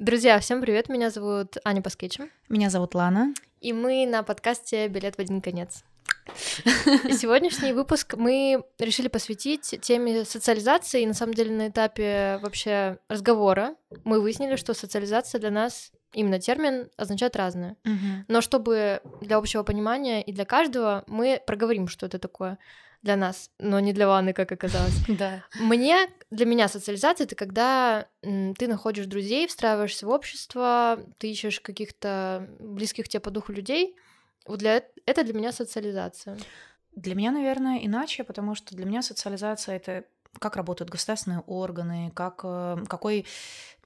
Друзья, всем привет, меня зовут Аня Паскетчем. Меня зовут Лана. И мы на подкасте «Билет в один конец». И сегодняшний выпуск мы решили посвятить теме социализации. И на самом деле на этапе вообще разговора мы выяснили, что социализация для нас именно термин означает разное. Но чтобы для общего понимания и для каждого мы проговорим, что это такое для нас, но не для Ванны, как оказалось. Да. Мне, для меня социализация это когда ты находишь друзей, встраиваешься в общество, ты ищешь каких-то близких тебе по духу людей. Вот для эт- это для меня социализация. Для меня, наверное, иначе, потому что для меня социализация это как работают государственные органы, как, э, какой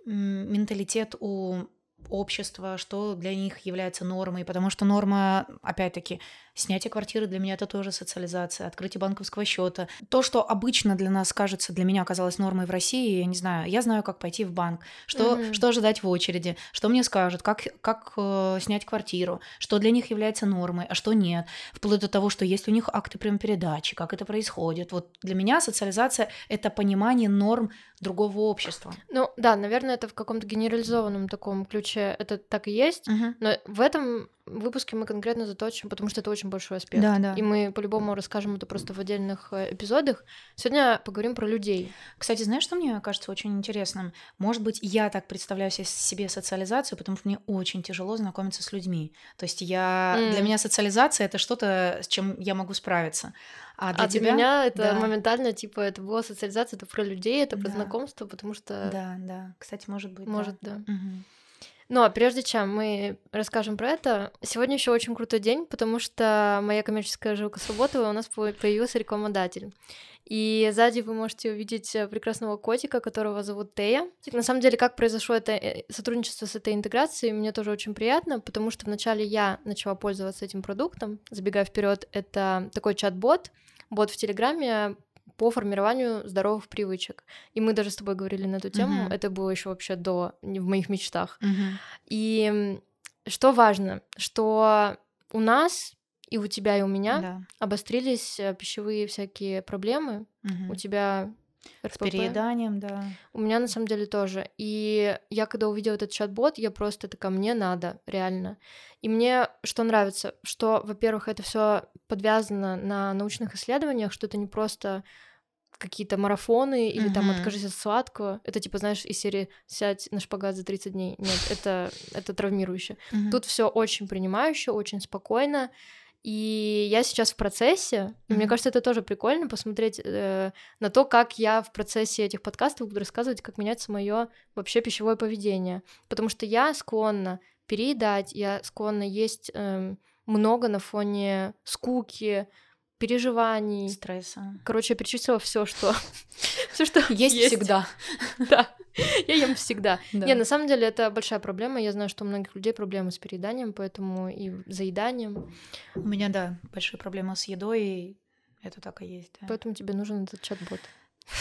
менталитет у общества, что для них является нормой, потому что норма, опять-таки, снятие квартиры для меня это тоже социализация, открытие банковского счета. То, что обычно для нас кажется, для меня оказалось нормой в России, я не знаю, я знаю, как пойти в банк, что, Мгм. что ожидать в очереди, что мне скажут, как, как э, снять квартиру, что для них является нормой, а что нет, вплоть до того, что есть у них акты передачи, как это происходит. Вот для меня социализация — это понимание норм другого общества. Ну да, наверное, это в каком-то генерализованном таком ключе это так и есть. Но в этом выпуске мы конкретно заточим, потому что это очень большой аспект. Да, да. И мы по-любому расскажем это просто в отдельных э, эпизодах. Сегодня поговорим про людей. Кстати, знаешь, что мне кажется очень интересным? Может быть, я так представляю се- себе социализацию, потому что мне очень тяжело знакомиться с людьми. То есть я... М. для меня социализация — это что-то, с чем я могу справиться. А для а тебя... для меня это Да. моментально, типа, это была социализация, это про людей, это про Да. знакомство, потому что Да, да. Кстати, может быть, да. может, да. Мгм. Но прежде чем мы расскажем про это, сегодня еще очень крутой день, потому что моя коммерческая жилка сработала, у нас по- появился рекламодатель. И сзади вы можете увидеть э, прекрасного котика, которого зовут Тея. На самом деле, как произошло это э, сотрудничество с этой интеграцией, мне тоже очень приятно, потому что вначале я начала пользоваться этим продуктом. Забегая вперед, это такой чат-бот, бот в Телеграме по формированию здоровых привычек. И мы даже с тобой говорили на эту тему. Мгм. Это было еще вообще до в моих мечтах. Мгм. И что важно, что у нас и у тебя, и у меня Да. обострились э, пищевые всякие проблемы. Мгм. У тебя С РПП, перееданием, да. у меня на самом деле тоже. И я когда увидела этот чат-бот, я просто такая, мне надо, реально. И мне что нравится, что, во-первых, это все подвязано на научных исследованиях, что это не просто какие-то марафоны или там Мгм. откажись от сладкого. Это типа, знаешь, из серии «Сядь на шпагат за 30 дней». Нет, это, это травмирующе. Мгм. Тут все очень принимающе, очень спокойно. И я сейчас в процессе, и мне кажется, это тоже прикольно посмотреть э, на то, как я в процессе этих подкастов буду рассказывать, как меняется мое вообще пищевое поведение. Потому что я склонна переедать, я склонна есть эм, много на фоне скуки, переживаний. стресса. Короче, я перечислила все, что все, что Есть всегда. Да. Я ем всегда. Да. Не, на самом деле это большая проблема. Я знаю, что у многих людей проблемы с перееданием, поэтому и заеданием. У меня, да, большие проблемы с едой, и это так и есть. да. Поэтому тебе нужен этот чат-бот.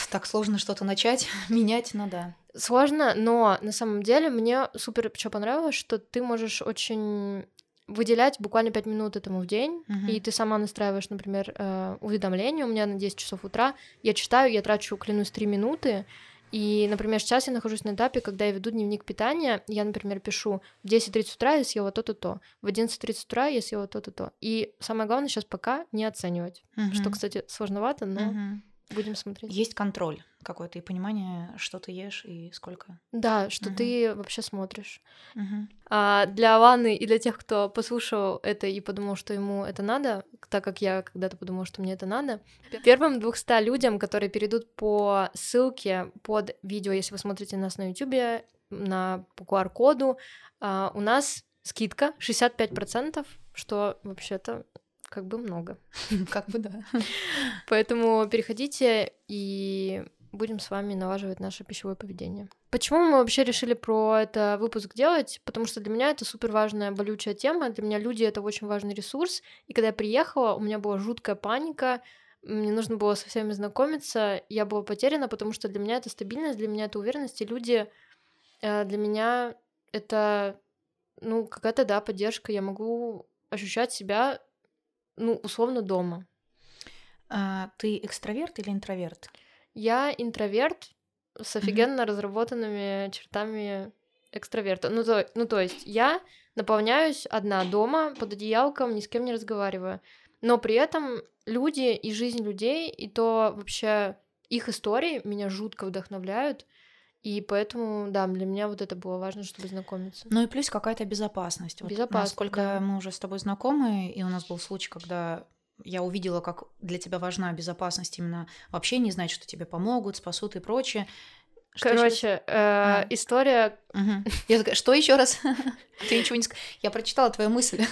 Так сложно что-то начать, менять, ну да. Сложно, но на самом деле мне супер что понравилось, что ты можешь очень выделять буквально 5 минут этому в день, Мгм. и ты сама настраиваешь, например, э, уведомления у меня на 10 часов утра, я читаю, я трачу, клянусь, 3 минуты, и, например, сейчас я нахожусь на этапе, когда я веду дневник питания, я, например, пишу в 10.30 утра я съела то-то, то, в 11.30 утра я съела то-то, то. И самое главное сейчас пока не оценивать, что, Мгм. кстати, сложновато, но Мгм. Будем смотреть. Есть контроль какой-то и понимание, что ты ешь и сколько. Да, что Мгм. ты вообще смотришь. Мгм. А для Ванны и для тех, кто послушал это и подумал, что ему это надо, так как я когда-то подумала, что мне это надо, первым 200 людям, которые перейдут по ссылке под видео, если вы смотрите нас на YouTube, на по QR-коду, а, у нас скидка 65%, что вообще-то как бы много. Как бы да. Поэтому переходите и будем с вами налаживать наше пищевое поведение. Почему мы вообще решили про это выпуск делать? Потому что для меня это супер важная, болючая тема. Для меня люди это очень важный ресурс. И когда я приехала, у меня была жуткая паника. Мне нужно было со всеми знакомиться. Я была потеряна, потому что для меня это стабильность, для меня это уверенность. И люди э, для меня это, ну, какая-то, да, поддержка. Я могу ощущать себя, ну, условно, дома. А, ты экстраверт или интроверт? Я интроверт с офигенно разработанными чертами экстраверта. Ну то, ну, то есть я наполняюсь одна дома под одеялком, ни с кем не разговариваю. Но при этом люди и жизнь людей, и то вообще их истории меня жутко вдохновляют. И поэтому, да, для меня вот это было важно, чтобы знакомиться. Ну и плюс какая-то безопасность. Вот Безопасность, Насколько да. мы уже с тобой знакомы, и у нас был случай, когда я увидела, как для тебя важна безопасность именно вообще не знать, что тебе помогут, спасут и прочее. Что? Короче, э, А. история... Я такая, что еще раз? Ты ничего не сказала. Я прочитала твою мысль.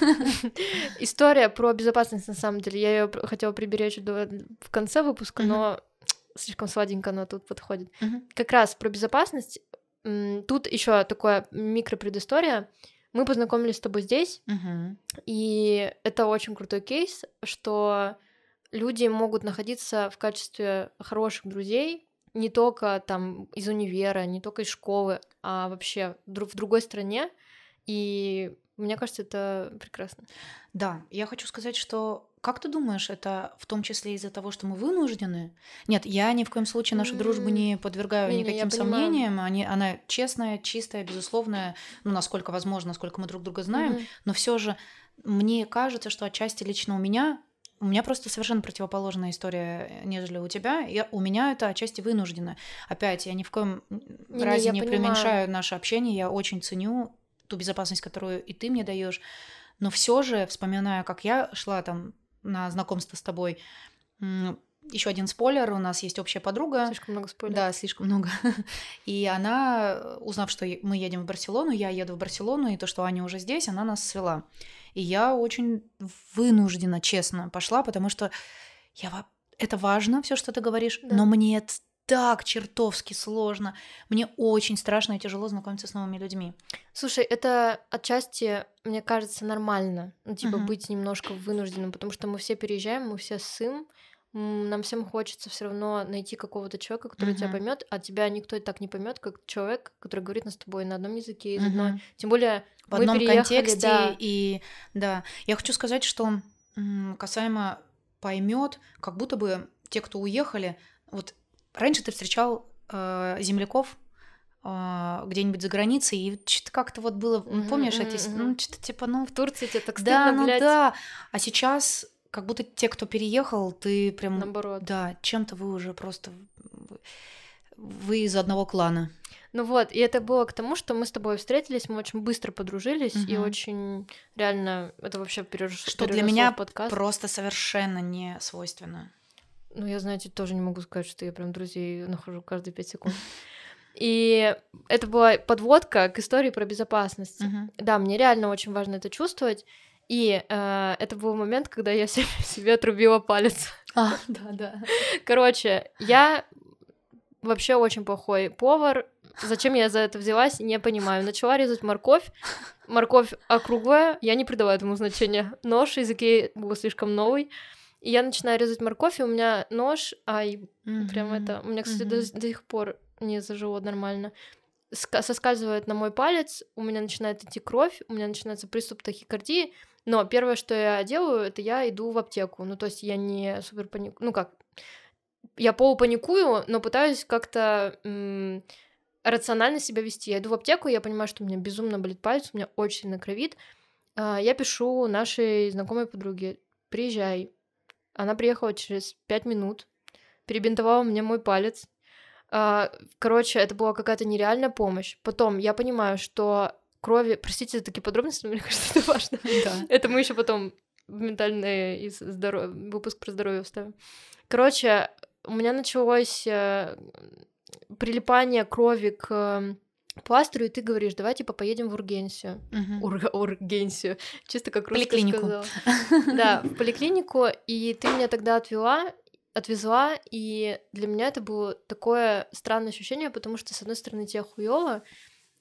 История про безопасность, на самом деле. Я ее хотела приберечь до- в конце выпуска, но слишком сладенько она тут подходит. Мгм. Как раз про безопасность. Тут еще такое микропредыстория. Мы познакомились с тобой здесь, Мгм. и это очень крутой кейс, что люди могут находиться в качестве хороших друзей не только там из универа, не только из школы, а вообще в другой стране. И мне кажется, это прекрасно. Да, я хочу сказать, что как ты думаешь, это в том числе из-за того, что мы вынуждены? Нет, я ни в коем случае нашу дружбу не подвергаю я никаким понимаю. сомнениям. Они, она честная, чистая, безусловная, ну, насколько возможно, насколько мы друг друга знаем. Мгм. Но все же мне кажется, что отчасти лично у меня у меня просто совершенно противоположная история, нежели у тебя. Я, у меня это отчасти вынуждено. Опять, я ни в коем Не-не, разе не понимаю. преуменьшаю наше общение. Я очень ценю ту безопасность, которую и ты мне даешь. Но все же, вспоминая, как я шла там на знакомство с тобой, еще один спойлер, у нас есть общая подруга. Слишком много спойлеров. Да, слишком много. И она, узнав, что мы едем в Барселону, я еду в Барселону, и то, что Аня уже здесь, она нас свела. И я очень вынуждена, честно, пошла, потому что я... это важно, все, что ты говоришь, Да. но мне это так чертовски сложно. Мне очень страшно и тяжело знакомиться с новыми людьми. Слушай, это отчасти, мне кажется, нормально. Ну, типа, Мгм. быть немножко вынужденным, потому что мы все переезжаем, мы все ссым. м, Нам всем хочется все равно найти какого-то человека, который тебя Мгм. поймет, а тебя никто и так не поймет, как человек, который говорит с тобой на одном языке, из одной. Мгм. Тем более в мы одном переехали, контексте. да. И да, я хочу сказать, что касаемо поймет, как будто бы те, кто уехали, вот раньше ты встречал э, земляков э, где-нибудь за границей, и что-то как-то вот было, Мгм, помнишь, мгм, эти, ну, что-то типа, ну, В Турции тебе так да, стыдно, ну блядь. да, а сейчас как будто те, кто переехал, ты прям, Наоборот. да, чем-то вы уже просто, вы из одного клана. Ну вот, и это было к тому, что мы с тобой встретились, мы очень быстро подружились, и Мгм. очень реально это вообще перерос, Что для переросло меня подкаст. Просто совершенно не свойственно. Ну, я, знаете, тоже не могу сказать, что я прям друзей нахожу каждые пять секунд. И это была подводка к истории про безопасность. Мгм. Да, мне реально очень важно это чувствовать. И э, это был момент, когда я себе, себе отрубила палец. А, да, да. Короче, я вообще очень плохой повар. Зачем я за это взялась, не понимаю. Начала резать морковь. Морковь округлая, я не придала этому значения. Нож из Икеи был слишком новый. И я начинаю резать морковь, и у меня нож, ай, прям Мгм. это... У меня, кстати, Мгм. до, до сих пор не зажило нормально. Ска- соскальзывает на мой палец, у меня начинает идти кровь, у меня начинается приступ тахикардии, но первое, что я делаю, это я иду в аптеку. Ну, то есть я не супер паникую. Ну, как? Я полупаникую, но пытаюсь как-то м, рационально себя вести. Я иду в аптеку, я понимаю, что у меня безумно болит палец, у меня очень сильно кровит. А, Я пишу нашей знакомой подруге, приезжай. Она приехала через пять минут, перебинтовала мне мой палец. А, Короче, это была какая-то нереальная помощь. Потом я понимаю, что крови... Простите за такие подробности, но мне кажется, это важно. Да. Это мы еще потом в ментальный и с- здоро- выпуск про здоровье вставим. Короче, у меня началось э, прилипание крови к пластырю, и ты говоришь, давай типа поедем в Ургенсию. Мгм. Ур- Ургенсию. Чисто как русская Поликлинику. сказала. Да, в поликлинику, и ты меня тогда отвела, отвезла, и для меня это было такое странное ощущение, потому что, с одной стороны, тебе хуёво,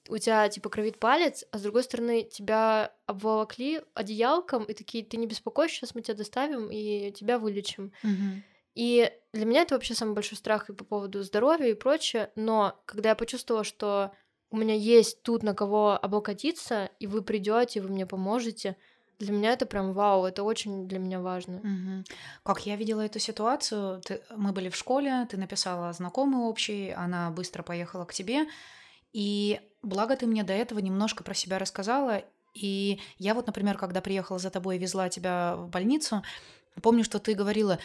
у тебя, типа, кровит палец, а с другой стороны, тебя обволокли одеялком, и такие, ты не беспокойся, сейчас мы тебя доставим и тебя вылечим. Мгм. И для меня это вообще самый большой страх и по поводу здоровья и прочее, но когда я почувствовала, что у меня есть тут на кого облокотиться, и вы придете, вы мне поможете, для меня это прям вау, это очень для меня важно. Мгм. Как я видела эту ситуацию, ты- мы были в школе, ты написала знакомый общий, она быстро поехала к тебе, и благо ты мне до этого немножко про себя рассказала, и я вот, например, когда приехала за тобой и везла тебя в больницу, помню, что ты говорила,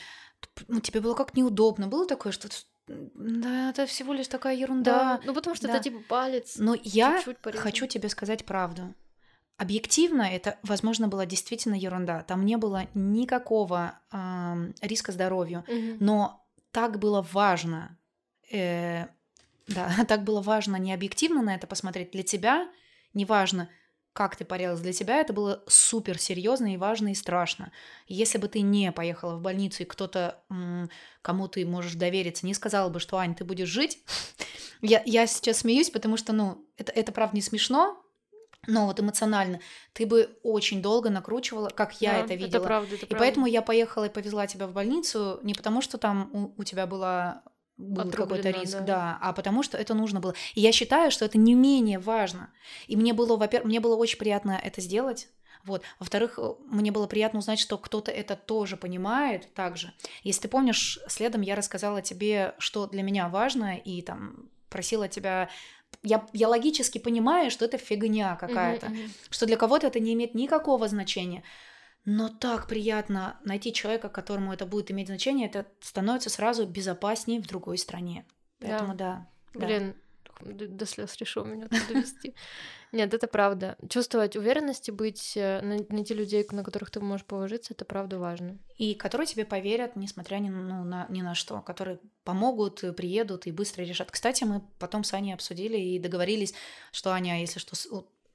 ну, тебе было как неудобно, было такое, что да, это всего лишь такая ерунда. Да, ну потому что да. это типа палец. Но я хочу тебе сказать правду. Объективно это, возможно, была действительно ерунда. Там не было никакого э, риска здоровью, угу. но так было важно. Э, да, так было важно не объективно на это посмотреть. Для тебя неважно, как ты порезалась, для тебя это было супер серьезно и важно и страшно. Если бы ты не поехала в больницу и кто-то, кому ты можешь довериться, не сказала бы, что Ань, ты будешь жить, я, я сейчас смеюсь, потому что, ну, это, это правда не смешно, но вот эмоционально ты бы очень долго накручивала, как я да, это видела. Это правда, это и поэтому я поехала и повезла тебя в больницу не потому, что там у, у тебя была был какой-то риск, да. да, а потому что это нужно было. И я считаю, что это не менее важно. И мне было, во-первых, мне было очень приятно это сделать. Вот. Во-вторых, э, мне было приятно узнать, что кто-то это тоже понимает также. Если ты помнишь, следом я рассказала тебе, что для меня важно, и там просила тебя я, я логически понимаю, что это фигня какая-то, mm-hmm, что для кого-то это не имеет никакого значения. Но так приятно найти человека, которому это будет иметь значение, это становится сразу безопаснее в другой стране. Поэтому да. да Блин, да. до слез решил меня довести. Нет, это правда. Чувствовать уверенность и быть, э, найти людей, на которых ты можешь положиться, это правда важно. И которые тебе поверят, несмотря ни, ну, на, ни на что, которые помогут, приедут и быстро решат. Кстати, мы потом с Аней обсудили и договорились, что Аня, если что,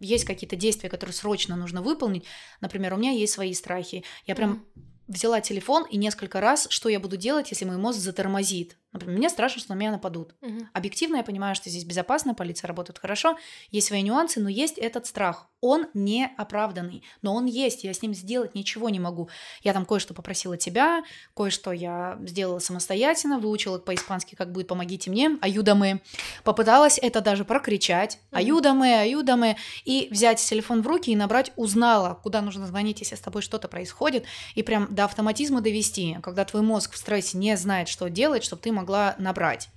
есть какие-то действия, которые срочно нужно выполнить. Например, у меня есть свои страхи. Я прям взяла телефон и несколько раз, что я буду делать, если мой мозг затормозит. Например, мне страшно, что на меня нападут. Угу. Объективно я понимаю, что здесь безопасно, полиция работает хорошо, есть свои нюансы, но есть этот страх. Он не оправданный, но он есть, я с ним сделать ничего не могу. Я там кое-что попросила тебя, кое-что я сделала самостоятельно, выучила по-испански, как будет «помогите мне», «аюдаме». Попыталась это даже прокричать «аюдаме, аюдаме», и взять телефон в руки и набрать «узнала», куда нужно звонить, если с тобой что-то происходит, и прям до автоматизма довести, когда твой мозг в стрессе не знает, что делать, чтобы ты могла набрать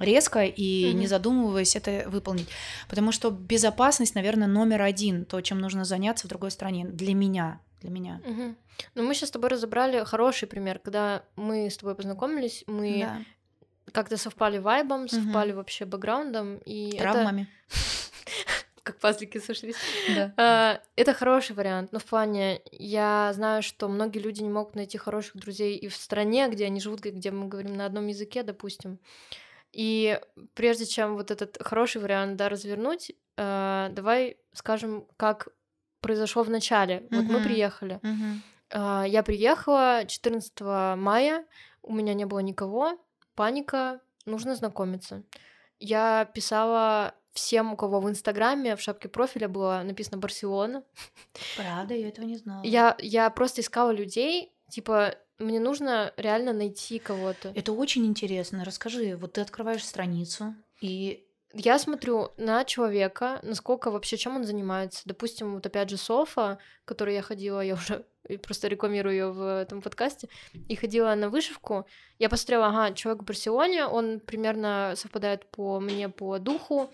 резко и mm-hmm. не задумываясь это выполнить. Потому что безопасность, наверное, номер один, то, чем нужно заняться в другой стране для меня. Для меня. Угу. Ну, мы сейчас с тобой разобрали хороший пример, когда мы с тобой познакомились, мы да. как-то совпали вайбом, совпали угу. вообще бэкграундом и травмами. как пазлики сошлись. Да. А, это хороший вариант, но в плане, я знаю, что многие люди не могут найти хороших друзей и в стране, где они живут, где мы говорим на одном языке, допустим. И прежде чем вот этот хороший вариант да, развернуть, э, давай скажем, как произошло в начале. Вот мы приехали. Э, я приехала 14 мая, у меня не было никого, паника, нужно знакомиться. Я писала всем, у кого в Инстаграме в шапке профиля было написано Барселона. Правда, я этого не знала. Я, я просто искала людей, типа, мне нужно реально найти кого-то. Это очень интересно. Расскажи, вот ты открываешь страницу, и я смотрю на человека, насколько вообще, чем он занимается. Допустим, вот опять же Софа, которой я ходила, я уже просто рекламирую ее в этом подкасте, и ходила на вышивку. Я посмотрела, ага, человек в Барселоне, он примерно совпадает по мне по духу.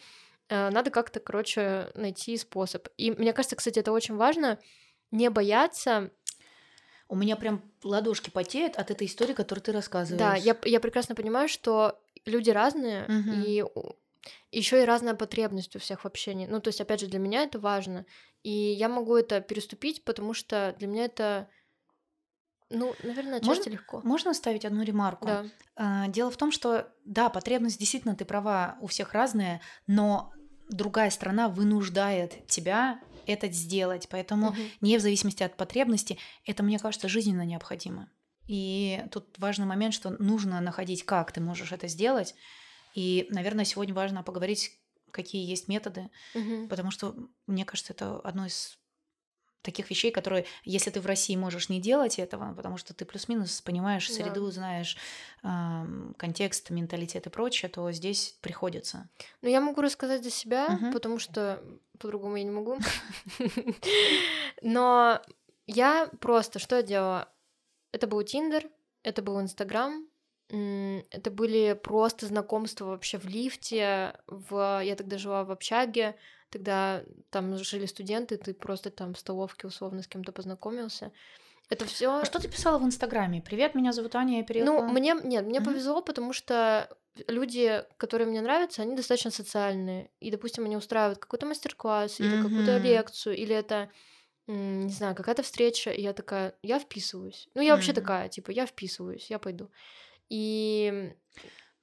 Э, надо как-то, короче, найти способ. И мне кажется, кстати, это очень важно, не бояться у меня прям ладошки потеют от этой истории, которую ты рассказываешь. Да, я, я прекрасно понимаю, что люди разные, угу. и еще и разная потребность у всех в общении. Ну, то есть, опять же, для меня это важно. И я могу это переступить, потому что для меня это ну, наверное, отчасти можно, легко. Можно оставить одну ремарку? Да. А, дело в том, что да, потребность действительно, ты права, у всех разная, но другая страна вынуждает тебя это сделать. Поэтому угу. не в зависимости от потребности, это, мне кажется, жизненно необходимо. И тут важный момент, что нужно находить, как ты можешь это сделать. И, наверное, сегодня важно поговорить, какие есть методы, угу. потому что, мне кажется, это одно из таких вещей, которые, если ты в России можешь не делать этого, потому что ты плюс-минус понимаешь среду, да. знаешь э, контекст, менталитет и прочее, то здесь приходится. Ну, я могу рассказать за себя, угу. потому что по-другому я не могу. Но я просто, что я делала? Это был Тиндер, это был Инстаграм, это были просто знакомства вообще в лифте, в... я тогда жила в общаге, тогда там жили студенты, ты просто там в столовке условно с кем-то познакомился. Это все. А что ты писала в Инстаграме? Привет, меня зовут Аня, я переехала. Ну, мне нет, мне mm-hmm. повезло, потому что люди, которые мне нравятся, они достаточно социальные. И, допустим, они устраивают какой-то мастер-класс или mm-hmm. какую-то лекцию, или это не знаю, какая-то встреча, и я такая, я вписываюсь. Ну, я mm-hmm. вообще такая, типа, я вписываюсь, я пойду. И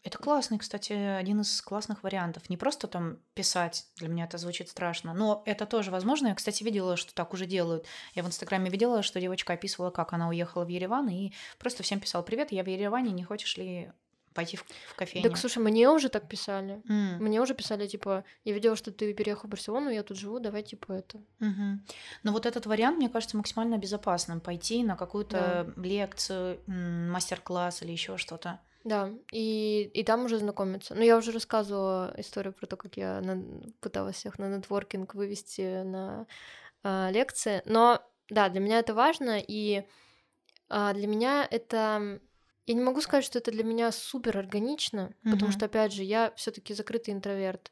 это классный, кстати, один из классных вариантов. Не просто там писать, для меня это звучит страшно, но это тоже возможно. Я, кстати, видела, что так уже делают. Я в Инстаграме видела, что девочка описывала, как она уехала в Ереван, и просто всем писала, привет, я в Ереване, не хочешь ли пойти в, в кофейню. Так, слушай, мне уже так писали. Mm. Мне уже писали, типа, я видела, что ты переехал в Барселону, я тут живу, давай, типа, это. Mm-hmm. Но вот этот вариант, мне кажется, максимально безопасным. Пойти на какую-то да. лекцию, мастер-класс или еще что-то. Да, и, и там уже знакомиться. Ну, я уже рассказывала историю про то, как я на... пыталась всех на нетворкинг вывести на э, лекции. Но да, для меня это важно, и э, для меня это... Я не могу сказать, что это для меня супер органично, mm-hmm. потому что, опять же, я все-таки закрытый интроверт.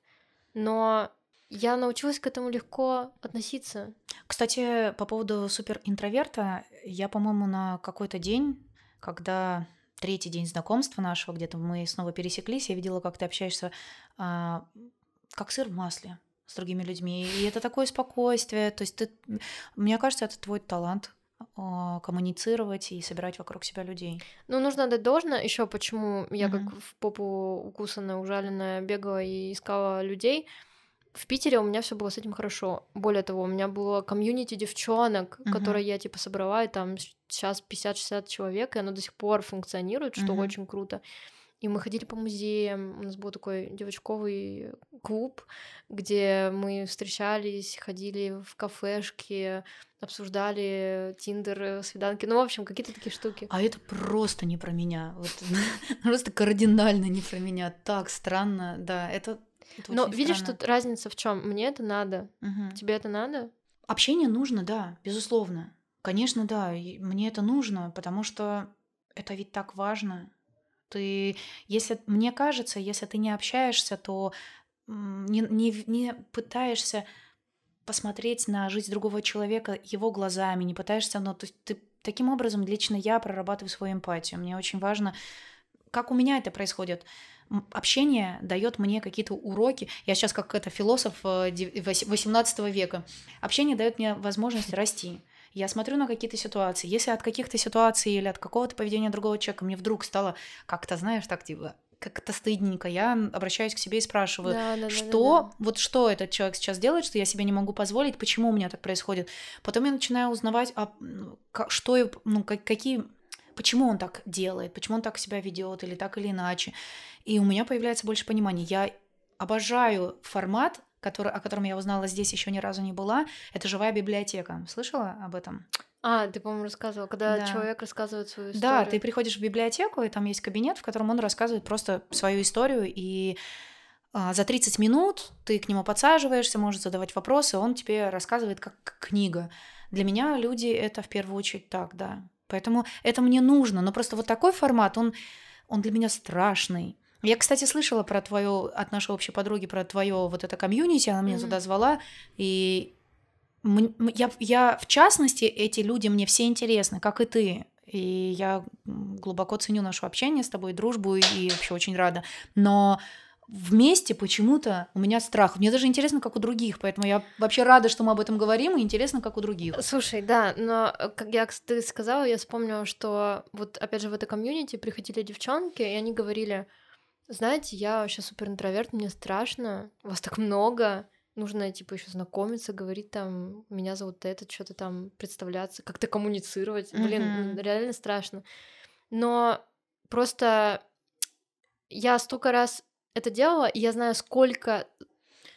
Но я научилась к этому легко относиться. Кстати, по поводу супер интроверта, я, по-моему, на какой-то день, когда третий день знакомства нашего, где-то мы снова пересеклись, я видела, как ты общаешься а, как сыр в масле с другими людьми. И это такое спокойствие. То есть ты, мне кажется, это твой талант коммуницировать и собирать вокруг себя людей. Ну, нужно дать должное. Еще почему я mm-hmm. как в попу укусанная, ужаленная бегала и искала людей. В Питере у меня все было с этим хорошо. Более того, у меня было комьюнити девчонок, mm-hmm. которые я типа собрала, и там сейчас 50-60 человек, и оно до сих пор функционирует, что mm-hmm. очень круто. И мы ходили по музеям, у нас был такой девочковый клуб, где мы встречались, ходили в кафешки, обсуждали Тиндер, свиданки, ну, в общем, какие-то такие штуки. А это просто не про меня, вот, просто кардинально не про меня, так странно, да, это это Но видишь, странно. тут разница в чем? Мне это надо. Угу. Тебе это надо? Общение нужно, да, безусловно. Конечно, да, мне это нужно, потому что это ведь так важно. Ты, если мне кажется, если ты не общаешься, то не, не, не пытаешься посмотреть на жизнь другого человека его глазами, не пытаешься, но то есть ты таким образом лично я прорабатываю свою эмпатию. Мне очень важно, как у меня это происходит общение дает мне какие-то уроки. Я сейчас как это философ 18 э, века. Общение дает мне возможность расти. Я смотрю на какие-то ситуации. Если от каких-то ситуаций или от какого-то поведения другого человека мне вдруг стало как-то, знаешь, так типа как-то стыдненько, я обращаюсь к себе и спрашиваю, да, да, что, да, да, да. вот что этот человек сейчас делает, что я себе не могу позволить, почему у меня так происходит. Потом я начинаю узнавать, а, что, ну, какие почему он так делает, почему он так себя ведет или так или иначе. И у меня появляется больше понимания. Я обожаю формат, который, о котором я узнала здесь еще ни разу не была. Это живая библиотека. Слышала об этом? А, ты, по-моему, рассказывала, когда да. человек рассказывает свою историю. Да, ты приходишь в библиотеку, и там есть кабинет, в котором он рассказывает просто свою историю, и а, за 30 минут ты к нему подсаживаешься, можешь задавать вопросы, он тебе рассказывает как книга. Для меня люди это в первую очередь так, да. Поэтому это мне нужно. Но просто вот такой формат, он, он для меня страшный. Я, кстати, слышала про твою, от нашей общей подруги, про твое вот это комьюнити, она меня mm-hmm. туда звала, и я, я, в частности, эти люди мне все интересны, как и ты. И я глубоко ценю наше общение с тобой, дружбу, и вообще очень рада. Но вместе почему-то у меня страх. Мне даже интересно, как у других, поэтому я вообще рада, что мы об этом говорим, и интересно, как у других. Слушай, да, но э, как я ты сказала, я вспомнила, что вот опять же в это комьюнити приходили девчонки, и они говорили, знаете, я вообще супер интроверт, мне страшно, вас так много, нужно типа еще знакомиться, говорить там, меня зовут этот, что-то там представляться, как-то коммуницировать. Mm-hmm. Блин, реально страшно. Но просто я столько раз это делала, и я знаю, сколько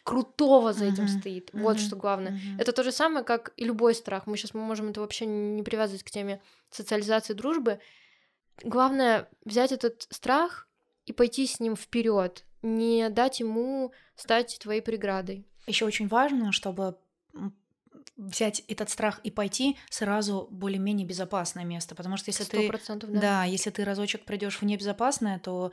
крутого за этим mm-hmm. стоит. Mm-hmm. Вот что главное. Mm-hmm. Это то же самое, как и любой страх. Мы сейчас мы можем это вообще не привязывать к теме социализации дружбы. Главное взять этот страх и пойти с ним вперед, не дать ему стать твоей преградой. Еще очень важно, чтобы взять этот страх и пойти сразу более-менее безопасное место, потому что если 100%, ты, да. да, если ты разочек придешь в небезопасное, то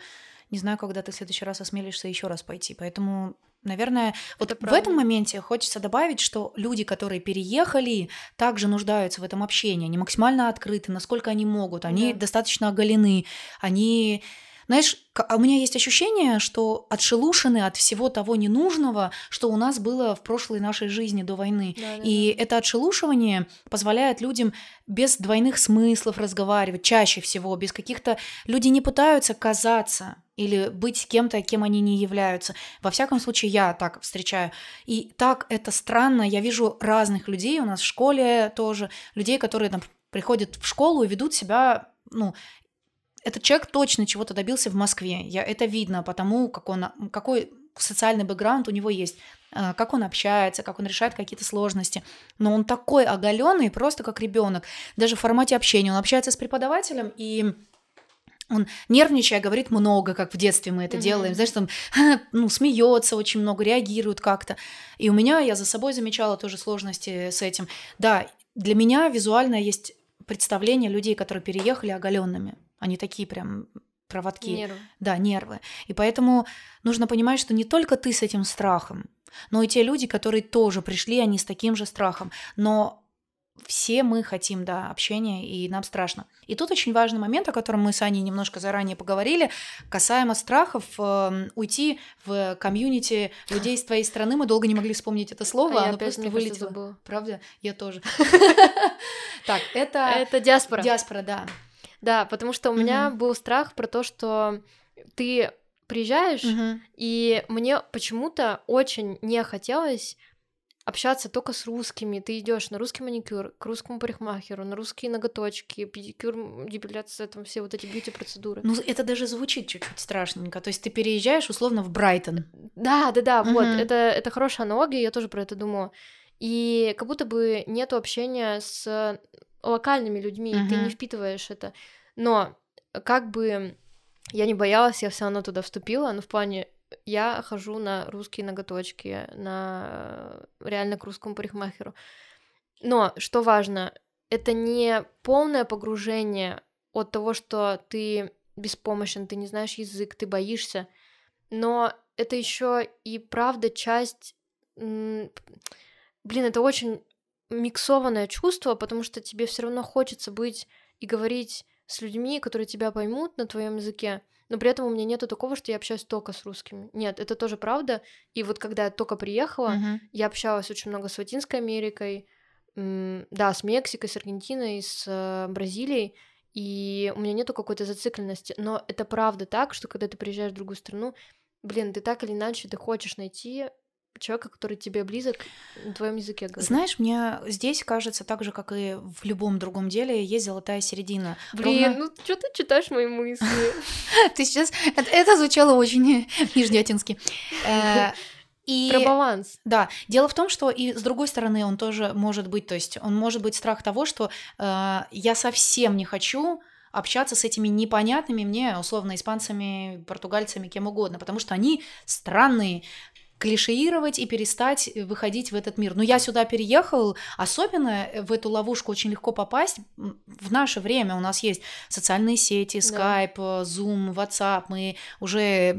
не знаю, когда ты в следующий раз осмелишься еще раз пойти. Поэтому Наверное, вот в этом моменте хочется добавить, что люди, которые переехали, также нуждаются в этом общении. Они максимально открыты, насколько они могут. Они да. достаточно оголены. Они знаешь, а у меня есть ощущение, что отшелушены от всего того ненужного, что у нас было в прошлой нашей жизни до войны. Да, да, и да. это отшелушивание позволяет людям без двойных смыслов разговаривать, чаще всего, без каких-то... Люди не пытаются казаться или быть кем-то, кем они не являются. Во всяком случае, я так встречаю. И так это странно. Я вижу разных людей у нас в школе тоже, людей, которые там приходят в школу и ведут себя ну, этот человек точно чего-то добился в Москве. Я, это видно потому, как он, какой социальный бэкграунд у него есть, э, как он общается, как он решает какие-то сложности. Но он такой оголенный, просто как ребенок. Даже в формате общения. Он общается с преподавателем и он нервничая говорит много, как в детстве мы это mm-hmm. делаем, знаешь, там, ну, смеется очень много, реагирует как-то. И у меня, я за собой замечала тоже сложности с этим. Да, для меня визуально есть представление людей, которые переехали оголенными. Они такие прям проводки. Нервы. Да, нервы. И поэтому нужно понимать, что не только ты с этим страхом, но и те люди, которые тоже пришли, они с таким же страхом. Но все мы хотим, да, общения, и нам страшно. И тут очень важный момент, о котором мы с Аней немножко заранее поговорили, касаемо страхов э, уйти в комьюнити людей из твоей страны. Мы долго не могли вспомнить это слово, а оно просто вылетело. Правда? Я тоже. Так, это... Это диаспора. Диаспора, да. Да, потому что у меня mm-hmm. был страх про то, что ты приезжаешь, mm-hmm. и мне почему-то очень не хотелось общаться только с русскими. Ты идешь на русский маникюр, к русскому парикмахеру, на русские ноготочки, педикюр, депиляция, там все вот эти бьюти-процедуры. Ну, это даже звучит чуть-чуть страшненько. То есть ты переезжаешь условно в Брайтон. Да, да, да, mm-hmm. вот. Это, это хорошая аналогия, я тоже про это думаю. И как будто бы нету общения с локальными людьми, uh-huh. ты не впитываешь это. Но как бы я не боялась, я все равно туда вступила, но в плане я хожу на русские ноготочки, на реально к русскому парикмахеру. Но что важно, это не полное погружение от того, что ты беспомощен, ты не знаешь язык, ты боишься, но это еще и правда часть... Блин, это очень миксованное чувство, потому что тебе все равно хочется быть и говорить с людьми, которые тебя поймут на твоем языке, но при этом у меня нету такого, что я общаюсь только с русскими. Нет, это тоже правда. И вот когда я только приехала, uh-huh. я общалась очень много с Латинской Америкой, да, с Мексикой, с Аргентиной, с э, Бразилией, и у меня нету какой-то зацикленности. Но это правда так, что когда ты приезжаешь в другую страну, блин, ты так или иначе ты хочешь найти человека, который тебе близок, на твоем языке говорит. Знаешь, мне здесь кажется, так же, как и в любом другом деле, есть золотая середина. Блин, Ровно... ну что ты читаешь мои мысли? Ты сейчас... Это звучало очень нижнеотински. Э, и, Про баланс. Да. Дело в том, что и с другой стороны он тоже может быть, то есть он может быть страх того, что э, я совсем не хочу общаться с этими непонятными мне, условно, испанцами, португальцами, кем угодно, потому что они странные, клишеировать и перестать выходить в этот мир. Но я сюда переехал, особенно в эту ловушку очень легко попасть. В наше время у нас есть социальные сети, Skype, да. Zoom, WhatsApp. Мы уже,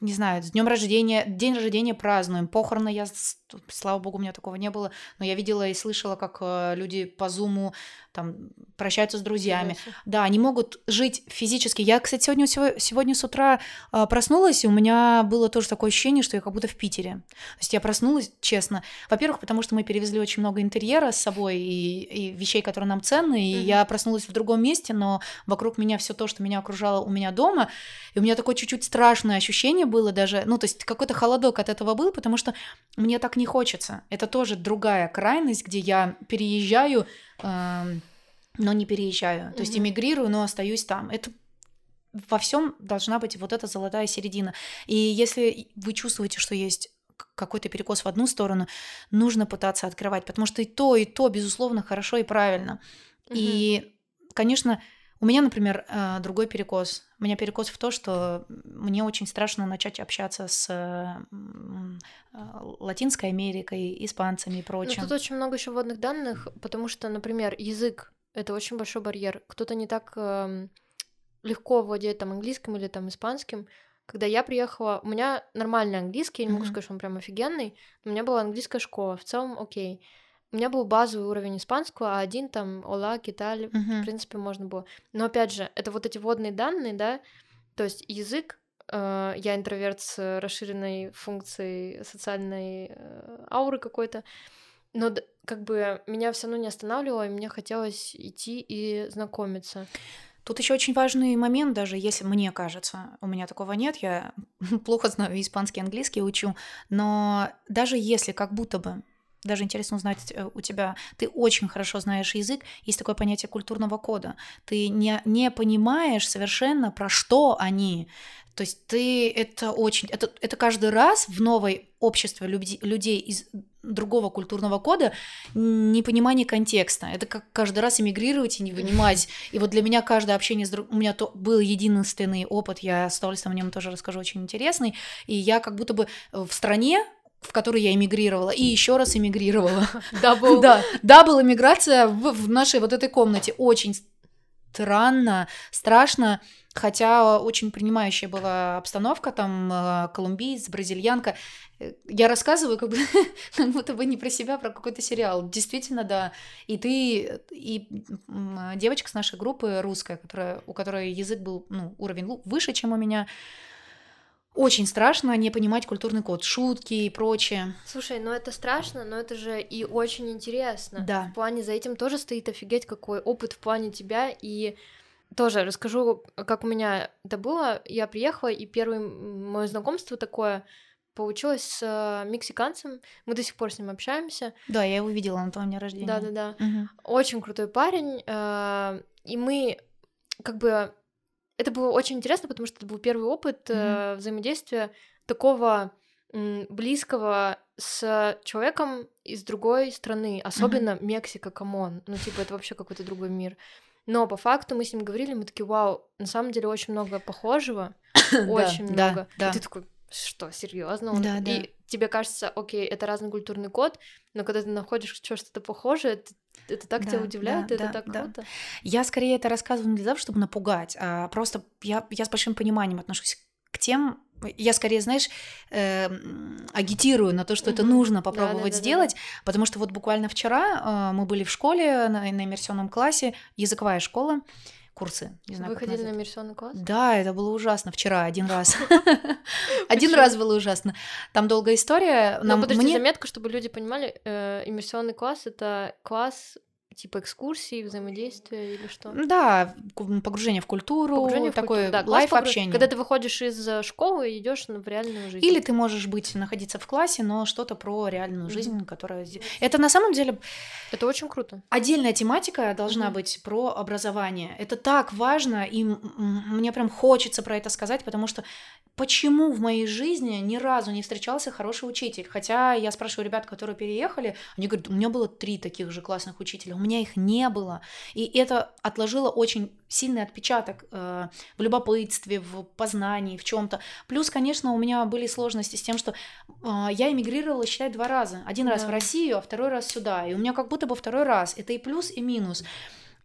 не знаю, с днем рождения, день рождения празднуем. Похороны я, слава богу, у меня такого не было, но я видела и слышала, как э, люди по Zoom там прощаются с друзьями. Интересно. Да, они могут жить физически. Я, кстати, сегодня, сегодня с утра а, проснулась, и у меня было тоже такое ощущение, что я как будто в Питере. То есть я проснулась, честно. Во-первых, потому что мы перевезли очень много интерьера с собой и, и вещей, которые нам ценны, и mm-hmm. я проснулась в другом месте, но вокруг меня все то, что меня окружало у меня дома, и у меня такое чуть-чуть страшное ощущение было даже, ну, то есть какой-то холодок от этого был, потому что мне так не хочется. Это тоже другая крайность, где я переезжаю но не переезжаю. То есть эмигрирую, но остаюсь там. Это во всем должна быть вот эта золотая середина. И если вы чувствуете, что есть какой-то перекос в одну сторону, нужно пытаться открывать, потому что и то, и то, безусловно, хорошо и правильно. Угу. И, конечно, у меня, например, э, другой перекос. У меня перекос в то, что мне очень страшно начать общаться с э, Латинской Америкой, испанцами и прочим. Но тут очень много еще вводных данных, потому что, например, язык это очень большой барьер. Кто-то не так э, легко владеет там английским или там испанским, когда я приехала, у меня нормальный английский, я не могу Мгм. сказать, что он прям офигенный, но у меня была английская школа, в целом окей. У меня был базовый уровень испанского, а один там ола, киталь, в Мгм. принципе, можно было. Но опять же, это вот эти водные данные, да, то есть язык, э, я интроверт с расширенной функцией социальной э, ауры какой-то, но как бы меня все равно не останавливало, и мне хотелось идти и знакомиться. Тут еще очень важный момент, даже если мне кажется, у меня такого нет, я плохо знаю испанский, английский учу, но даже если как будто бы, даже интересно узнать э, у тебя, ты очень хорошо знаешь язык, есть такое понятие культурного кода, ты не, не понимаешь совершенно, про что они, то есть ты это очень, это, это каждый раз в новой обществе люди- людей из другого культурного кода непонимание контекста. Это как каждый раз эмигрировать и не понимать. И вот для меня каждое общение с друг... У меня то был единственный опыт, я с удовольствием о нем тоже расскажу, очень интересный. И я как будто бы в стране, в которой я эмигрировала, и еще раз эмигрировала. Double. Да, double эмиграция в, в нашей вот этой комнате. Очень странно, страшно, хотя очень принимающая была обстановка, там э, колумбиец, бразильянка. Э, Я рассказываю как, бы, как будто бы не про себя, а про какой-то сериал. Действительно, да. И ты, и м, девочка с нашей группы русская, которая, у которой язык был, ну, уровень выше, чем у меня, очень страшно не понимать культурный код, шутки и прочее. Слушай, ну это страшно, но это же и очень интересно. Да. В плане за этим тоже стоит офигеть какой опыт в плане тебя и тоже расскажу, как у меня это было. Я приехала, и первое мое знакомство такое получилось с э, мексиканцем. Мы до сих пор с ним общаемся. Да, я его видела на твоем дне рождения. Да-да-да. Мгм. Очень крутой парень. э, И мы как бы... Это было очень интересно, потому что это был первый опыт э, взаимодействия такого м, близкого с человеком из другой страны, особенно Мексика, come on. Ну, типа, это вообще какой-то другой мир. Но по факту мы с ним говорили, мы такие, вау, на самом деле очень много похожего, очень да, много. да. И ты такой, что, серьезно? Да, да. И тебе кажется, окей, это разный культурный код, но когда ты находишь что-то похожее, это, это так тебя Да, удивляет, да, это да, так да. круто. Я скорее это рассказываю не для того, чтобы напугать, а просто я, я с большим пониманием отношусь к тем, я скорее, знаешь, э, агитирую на то, что это Мгм. нужно Да, попробовать да, да, да, сделать, потому что вот буквально вчера э, мы были в школе на, на иммерсионном классе, языковая школа, курсы, не знаю, Вы на иммерсионный класс? Да, это было ужасно вчера, один раз. Один раз было ужасно. Там долгая история. Ну, Нам, подожди, заметка, чтобы люди понимали, э, иммерсионный класс — это класс типа экскурсий, взаимодействия или что? Да, погружение в культуру, Погружение такое да, лайф общение. Когда ты выходишь из э, школы и идешь в реальную жизнь. Или ты можешь быть находиться в классе, но что-то про реальную Мгм. жизнь, которая это на самом деле Это очень круто. отдельная тематика должна Мгм. быть про образование. Это так важно, и мне прям хочется про это сказать, потому что почему в моей жизни ни разу не встречался хороший учитель? Хотя я спрашиваю ребят, которые переехали, они говорят, у меня было три таких же классных учителя, меня их не было. И это отложило очень сильный отпечаток э, в любопытстве, в познании, в чем-то. Плюс, конечно, у меня были сложности с тем, что э, я эмигрировала, считай, два раза. Один раз Да. в Россию, а второй раз сюда. И у меня как будто бы второй раз. Это и плюс, и минус.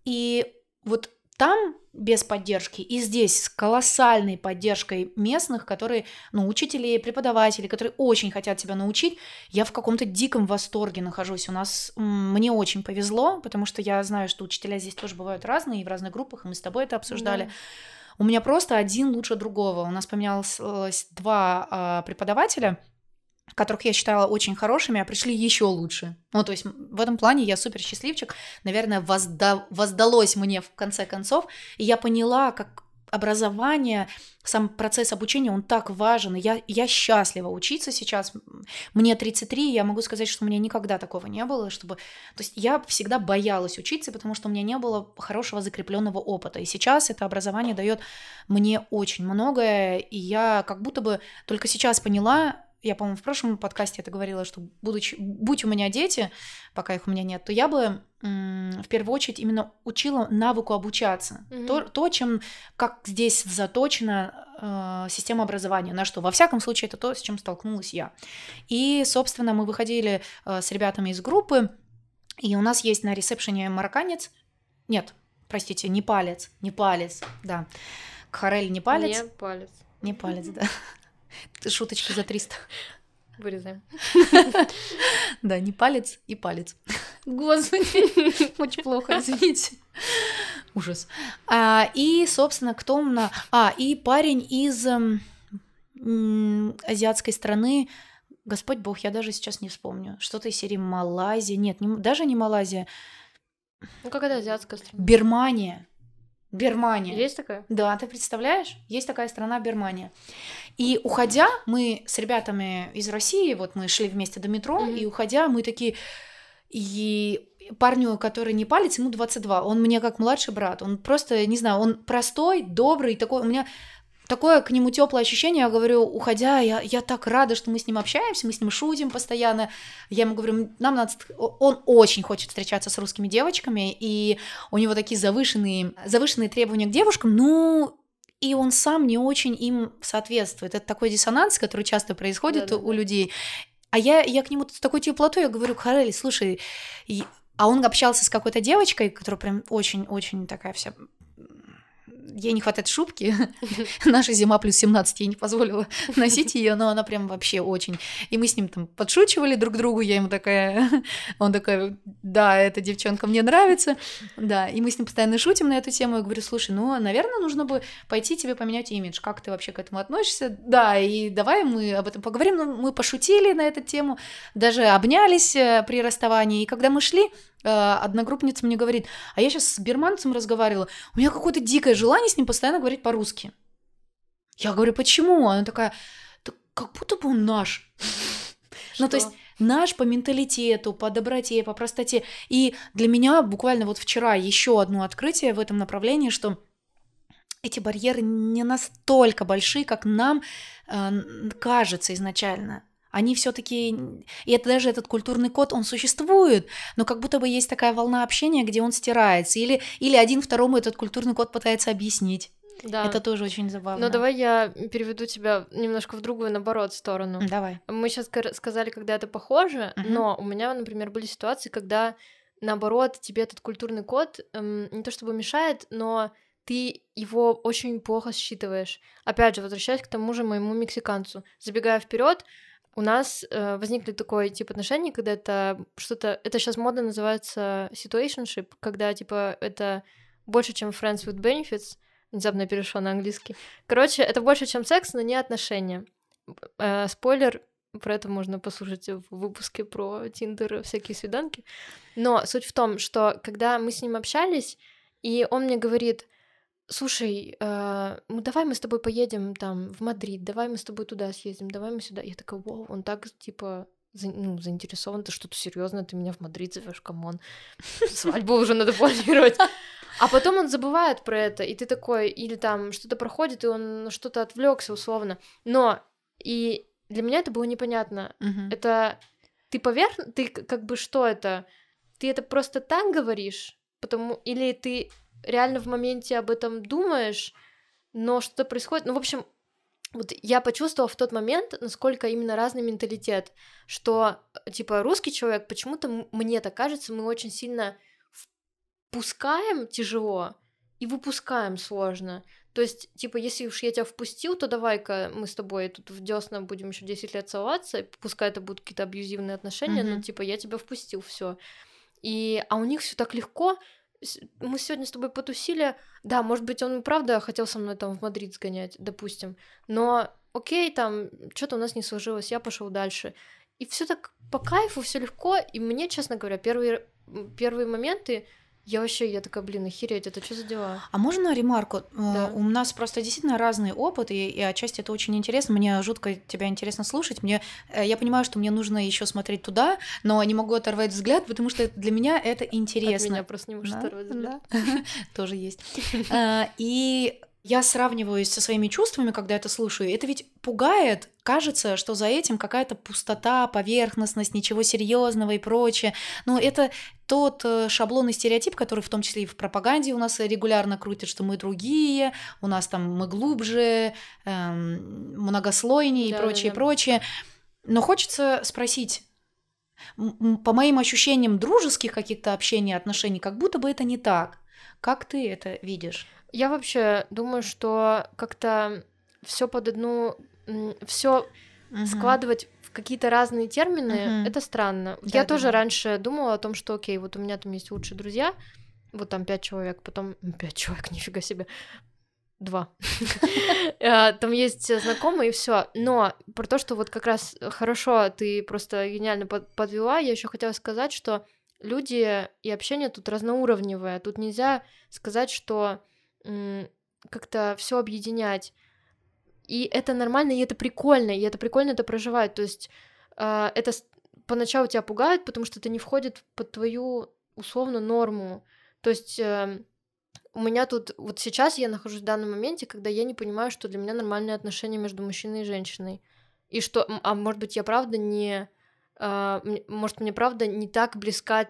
И вот там без поддержки, и здесь с колоссальной поддержкой местных, которые, ну, учителей, преподавателей, которые очень хотят тебя научить, я в каком-то диком восторге нахожусь. У нас, мне очень повезло, потому что я знаю, что учителя здесь тоже бывают разные, и в разных группах, и мы с тобой это обсуждали. Да. У меня просто один лучше другого. У нас поменялось э, два а, преподавателя, которых я считала очень хорошими, а пришли еще лучше. Ну, то есть в этом плане я супер счастливчик. Наверное, возда- воздалось мне в конце концов. И я поняла, как образование, сам процесс обучения, он так важен. Я, я счастлива учиться сейчас. Мне 33, я могу сказать, что у меня никогда такого не было, чтобы... То есть я всегда боялась учиться, потому что у меня не было хорошего закрепленного опыта. И сейчас это образование дает мне очень многое, и я как будто бы только сейчас поняла, я, по-моему, в прошлом подкасте это говорила, что будучи, будь у меня дети, пока их у меня нет, то я бы в первую очередь именно учила навыку обучаться. Мгм. То, то, чем, как здесь заточена э, система образования, на что. Во всяком случае, это то, с чем столкнулась я. И, собственно, мы выходили э, с ребятами из группы, и у нас есть на ресепшене марокканец, нет, простите, не палец, не палец, да, Кхарель не палец, Не палец. Не палец, да. Шуточки за 300. Вырезаем. Да, не палец и палец. Господи, очень плохо, извините. Ужас. А, и, собственно, кто у нас... А, и парень из м, м, азиатской страны, Господь Бог, я даже сейчас не вспомню. Что-то из серии Малайзия. Нет, не, даже не Малайзия. Ну, какая-то азиатская страна. Бирмания. Бирмания. Есть такая? Да, ты представляешь? Есть такая страна Бирмания. И уходя, мы с ребятами из России, вот мы шли вместе до метро, Мгм. и уходя, мы такие... И парню, который не палец, ему 22. Он мне как младший брат. Он просто, не знаю, он простой, добрый, такой... У меня такое к нему теплое ощущение, я говорю, уходя, я, я так рада, что мы с ним общаемся, мы с ним шутим постоянно. Я ему говорю, нам надо... Он очень хочет встречаться с русскими девочками, и у него такие завышенные, завышенные требования к девушкам, ну, и он сам не очень им соответствует. Это такой диссонанс, который часто происходит Да-да-да. у людей. А я, я к нему с такой теплотой, я говорю, Харели, слушай, и- а он общался с какой-то девочкой, которая прям очень-очень такая вся... Ей не хватает шубки. Наша зима плюс 17 ей не позволила носить ее, но она прям вообще очень. И мы с ним там подшучивали друг другу, я ему такая... Он такой, да, эта девчонка мне нравится. Да, и мы с ним постоянно шутим на эту тему. Я говорю, слушай, ну, наверное, нужно бы пойти тебе поменять имидж. Как ты вообще к этому относишься? Да, и давай мы об этом поговорим. Ну, мы пошутили на эту тему, даже обнялись э, при расставании. И когда мы шли, одногруппница мне говорит, а я сейчас с бирманцем разговаривала, у меня какое-то дикое желание с ним постоянно говорить по-русски. Я говорю, почему? Она такая, «Да как будто бы он наш. Ну, то есть наш по менталитету, по доброте, по простоте. И для меня буквально вот вчера еще одно открытие в этом направлении, что эти барьеры не настолько большие, как нам э, кажется изначально. Они все-таки, и это даже этот культурный код, он существует, но как будто бы есть такая волна общения, где он стирается, или, или один второму этот культурный код пытается объяснить. Да. Это тоже очень забавно. Но давай я переведу тебя немножко в другую, наоборот, сторону. Давай. Мы сейчас сказали, когда это похоже, Мгм. но у меня, например, были ситуации, когда наоборот тебе этот культурный код эм, не то чтобы мешает, но ты его очень плохо считываешь. Опять же, возвращаясь к тому же моему мексиканцу, забегая вперед, у нас э, возникли такой тип отношений, когда это что-то, это сейчас модно называется situationship, когда типа это больше, чем friends with benefits, внезапно перешла на английский. Короче, это больше, чем секс, но не отношения. Э, спойлер, про это можно послушать в выпуске про Тиндер, всякие свиданки. Но суть в том, что когда мы с ним общались, и он мне говорит, слушай, э, ну давай мы с тобой поедем там в Мадрид, давай мы с тобой туда съездим, давай мы сюда. Я такая, вау, он так типа за- ну, заинтересован, ты что-то серьезно, ты меня в Мадрид зовешь, come on. Свадьбу уже надо планировать. А потом он забывает про это, и ты такой, или там что-то проходит, и он что-то отвлекся условно. Но и для меня это было непонятно. Мгм. Это ты поверх, ты как бы что это? Ты это просто так говоришь, потому или ты реально в моменте об этом думаешь, но что-то происходит. Ну, в общем, вот я почувствовала в тот момент, насколько именно разный менталитет, что типа русский человек, почему-то мне так кажется, мы очень сильно впускаем тяжело и выпускаем сложно. То есть, типа, если уж я тебя впустил, то давай-ка мы с тобой тут в десна будем еще 10 лет целоваться, пускай это будут какие-то абьюзивные отношения, но Мгм. типа я тебя впустил, все. И, а у них все так легко. Мы сегодня с тобой потусили. Да, может быть, он правда хотел со мной там в Мадрид сгонять, допустим. Но окей, там что-то у нас не сложилось, я пошел дальше. И все так по кайфу, все легко. И мне, честно говоря, первые, первые моменты я вообще, я такая, блин, охереть, это что за дела? А можно ремарку? Э, Да. У нас просто действительно разный опыт, и, и отчасти это очень интересно. Мне жутко тебя интересно слушать. Мне, э, я понимаю, что мне нужно еще смотреть туда, но не могу оторвать взгляд, потому что для меня это От интересно. меня просто не можешь Да, оторвать взгляд. да. Тоже есть. А, И я сравниваюсь со своими чувствами, когда это слушаю. Это ведь пугает. Кажется, что за этим какая-то пустота, поверхностность, ничего серьезного и прочее. Но это тот э, шаблон и стереотип, который в том числе и в пропаганде у нас регулярно крутят, что мы другие, у нас там мы глубже, эм, многослойнее и Да, прочее, да, прочее. Но хочется спросить, по моим ощущениям дружеских каких-то общений, отношений, как будто бы это не так. Как ты это видишь? Я вообще думаю, что как-то все под одну, все угу. складывать в какие-то разные термины, угу. это странно. Да, Я да, тоже да. раньше думала о том, что, окей, вот у меня там есть лучшие друзья, вот там пять человек, потом пять человек, нифига себе, два. Э, там есть знакомые и все. Но про то, что вот как раз хорошо ты просто гениально подвела, я еще хотела сказать, что люди и общение тут разноуровневое. Тут нельзя сказать, что как-то все объединять. И это нормально, и это прикольно, и это прикольно это проживать. То есть э, это поначалу тебя пугает, потому что это не входит под твою условно норму. То есть э, у меня тут вот сейчас я нахожусь в данном моменте, когда я не понимаю, что для меня нормальные отношения между мужчиной и женщиной. И что, а может быть, я правда не... Э, может, мне правда не так близка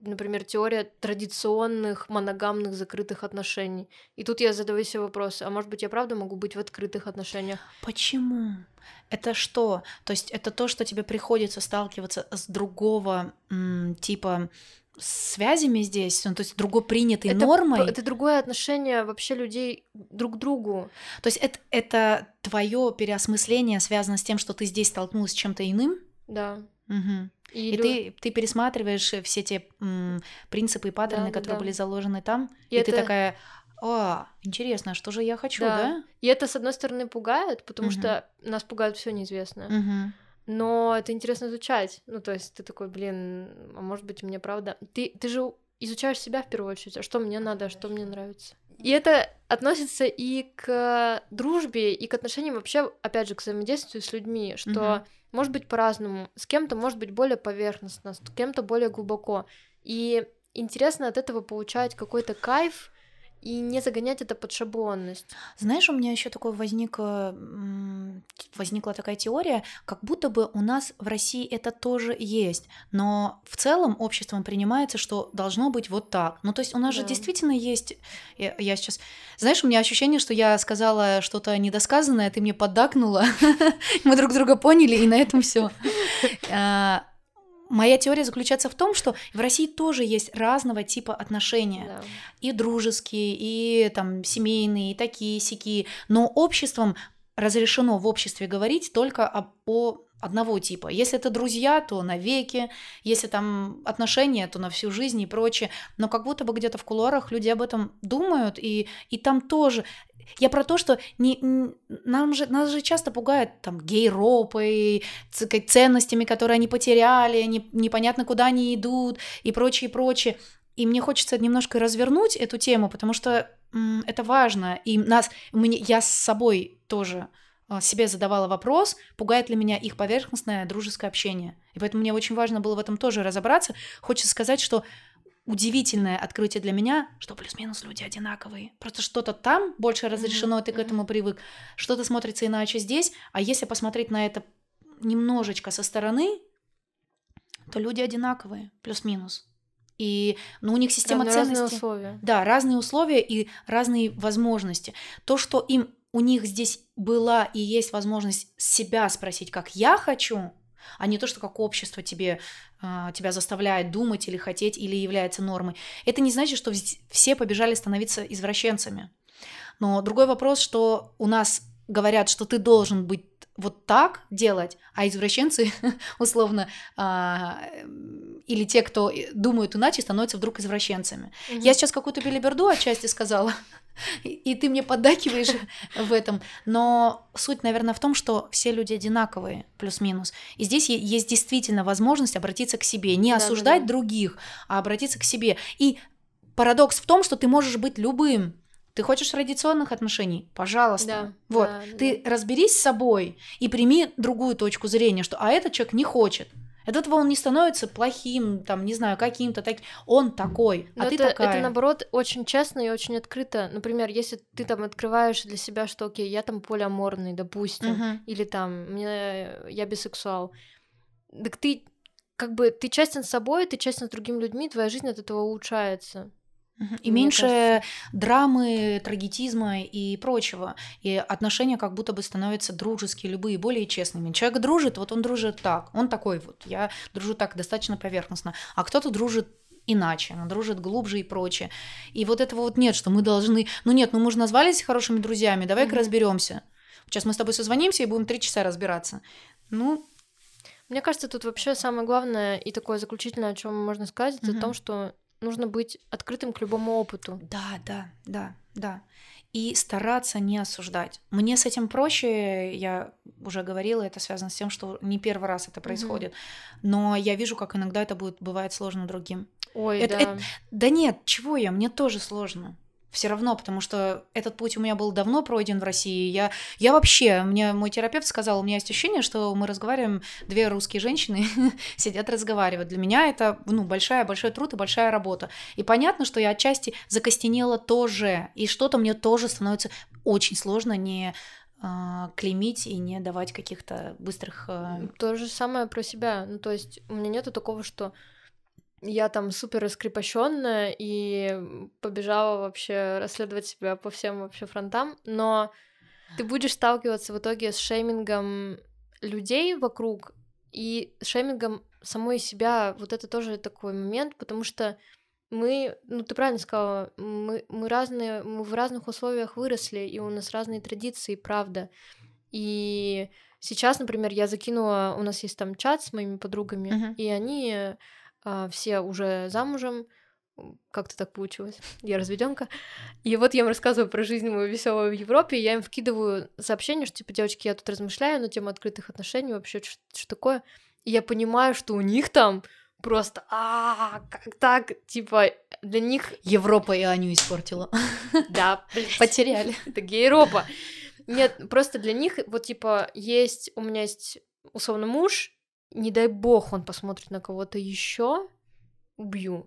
например, теория традиционных моногамных закрытых отношений. И тут я задаю себе вопрос, а может быть, я правда могу быть в открытых отношениях? Почему? Это что? То есть это то, что тебе приходится сталкиваться с другого типа связями здесь, ну, то есть другой принятой это, нормой. Это другое отношение вообще людей друг к другу. То есть это, это твое переосмысление связано с тем, что ты здесь столкнулась с чем-то иным? Да. Угу. И, и лю... ты, ты пересматриваешь все те м, принципы и паттерны, да, которые да. были заложены там, и, и это... ты такая, о, интересно, а что же я хочу, да? да? И это, с одной стороны, пугает, потому угу. что нас пугает все неизвестное. Угу. Но это интересно изучать. Ну, то есть ты такой, блин, а может быть, мне правда... Ты, ты же изучаешь себя в первую очередь, а что мне надо, а что мне нравится. И это относится и к дружбе, и к отношениям вообще, опять же, к взаимодействию с людьми, что угу. Может быть по-разному. С кем-то может быть более поверхностно, с кем-то более глубоко. И интересно от этого получать какой-то кайф, и не загонять это под шаблонность. Знаешь, у меня еще такой возник, э, возникла такая теория, как будто бы у нас в России это тоже есть, но в целом обществом принимается, что должно быть вот так. Ну, то есть у нас да. же действительно есть, я, я сейчас, знаешь, у меня ощущение, что я сказала что-то недосказанное, ты мне поддакнула, мы друг друга поняли, и на этом все. Моя теория заключается в том, что в России тоже есть разного типа отношения. Да. И дружеские, и там семейные, и такие сики. Но обществом разрешено в обществе говорить только об, о одного типа. Если это друзья, то навеки, если там отношения, то на всю жизнь и прочее. Но как будто бы где-то в кулуарах люди об этом думают, и, и там тоже я про то, что не, нам же, нас же часто пугают там гей-ропой, ценностями, которые они потеряли, не, непонятно, куда они идут и прочее, прочее. И мне хочется немножко развернуть эту тему, потому что м, это важно. И нас, мне, я с собой тоже а, себе задавала вопрос, пугает ли меня их поверхностное дружеское общение. И поэтому мне очень важно было в этом тоже разобраться. Хочется сказать, что удивительное открытие для меня, что плюс-минус люди одинаковые. Просто что-то там больше разрешено, mm-hmm. ты к этому привык, что-то смотрится иначе здесь, а если посмотреть на это немножечко со стороны, то люди одинаковые, плюс-минус. И ну, у них система да, ценностей. Разные условия. Да, разные условия и разные возможности. То, что им у них здесь была и есть возможность себя спросить, как я хочу, а не то, что как общество тебе, э, тебя заставляет думать или хотеть, или является нормой. Это не значит, что все побежали становиться извращенцами. Но другой вопрос, что у нас говорят, что ты должен быть вот так делать, а извращенцы, условно, а, или те, кто думают иначе, становятся вдруг извращенцами. Mm-hmm. Я сейчас какую-то белиберду отчасти сказала, и ты мне поддакиваешь в этом. Но суть, наверное, в том, что все люди одинаковые, плюс-минус. И здесь есть действительно возможность обратиться к себе, не осуждать да, да. других, а обратиться к себе. И парадокс в том, что ты можешь быть любым. Ты хочешь традиционных отношений? Пожалуйста. Да, вот. Да, ты да. разберись с собой и прими другую точку зрения, что а этот человек не хочет. От этого он не становится плохим, там, не знаю, каким-то таким. Он такой, а Но ты это, такая. Это, наоборот, очень честно и очень открыто. Например, если ты там открываешь для себя, что, окей, я там полиаморный, допустим, uh-huh. или там, мне, я бисексуал, так ты как бы ты честен с собой, ты честен с другими людьми, твоя жизнь от этого улучшается. И меньше кажется... драмы, трагетизма и прочего. И отношения как будто бы становятся дружеские, любые, более честными. Человек дружит, вот он дружит так, он такой вот. Я дружу так, достаточно поверхностно. А кто-то дружит иначе, он дружит глубже и прочее. И вот этого вот нет, что мы должны... Ну нет, ну мы же назвались хорошими друзьями, давай-ка mm-hmm. разберемся. Сейчас мы с тобой созвонимся и будем три часа разбираться. Ну, мне кажется, тут вообще самое главное и такое заключительное, о чем можно сказать, угу. о том, что нужно быть открытым к любому опыту. Да, да, да, да. И стараться не осуждать. Мне с этим проще, я уже говорила, это связано с тем, что не первый раз это происходит. Mm-hmm. Но я вижу, как иногда это будет, бывает сложно другим. Ой, это, да. Это, да нет, чего я, мне тоже сложно все равно, потому что этот путь у меня был давно пройден в России. Я, я вообще, мне мой терапевт сказал, у меня есть ощущение, что мы разговариваем, две русские женщины сидят разговаривают. Для меня это ну, большая, большой труд и большая работа. И понятно, что я отчасти закостенела тоже, и что-то мне тоже становится очень сложно не а, клеймить и не давать каких-то быстрых... А, То же самое про себя. Ну, то есть у меня нету такого, что я там супер раскрепощенная и побежала вообще расследовать себя по всем вообще фронтам, но ты будешь сталкиваться в итоге с шеймингом людей вокруг и шеймингом самой себя. Вот это тоже такой момент, потому что мы, ну ты правильно сказала, мы, мы разные, мы в разных условиях выросли, и у нас разные традиции, правда. И сейчас, например, я закинула, у нас есть там чат с моими подругами, uh-huh. и они все уже замужем, как-то так получилось, я разведенка. И вот я им рассказываю про жизнь мою веселую в Европе, и я им вкидываю сообщение, что типа, девочки, я тут размышляю на тему открытых отношений, вообще, что, что такое. И я понимаю, что у них там просто, а, как так, типа, для них... Европа и Аню испортила. Да, потеряли. Это Европа. Нет, просто для них, вот, типа, есть, у меня есть, условно, муж, не дай бог он посмотрит на кого-то еще, убью.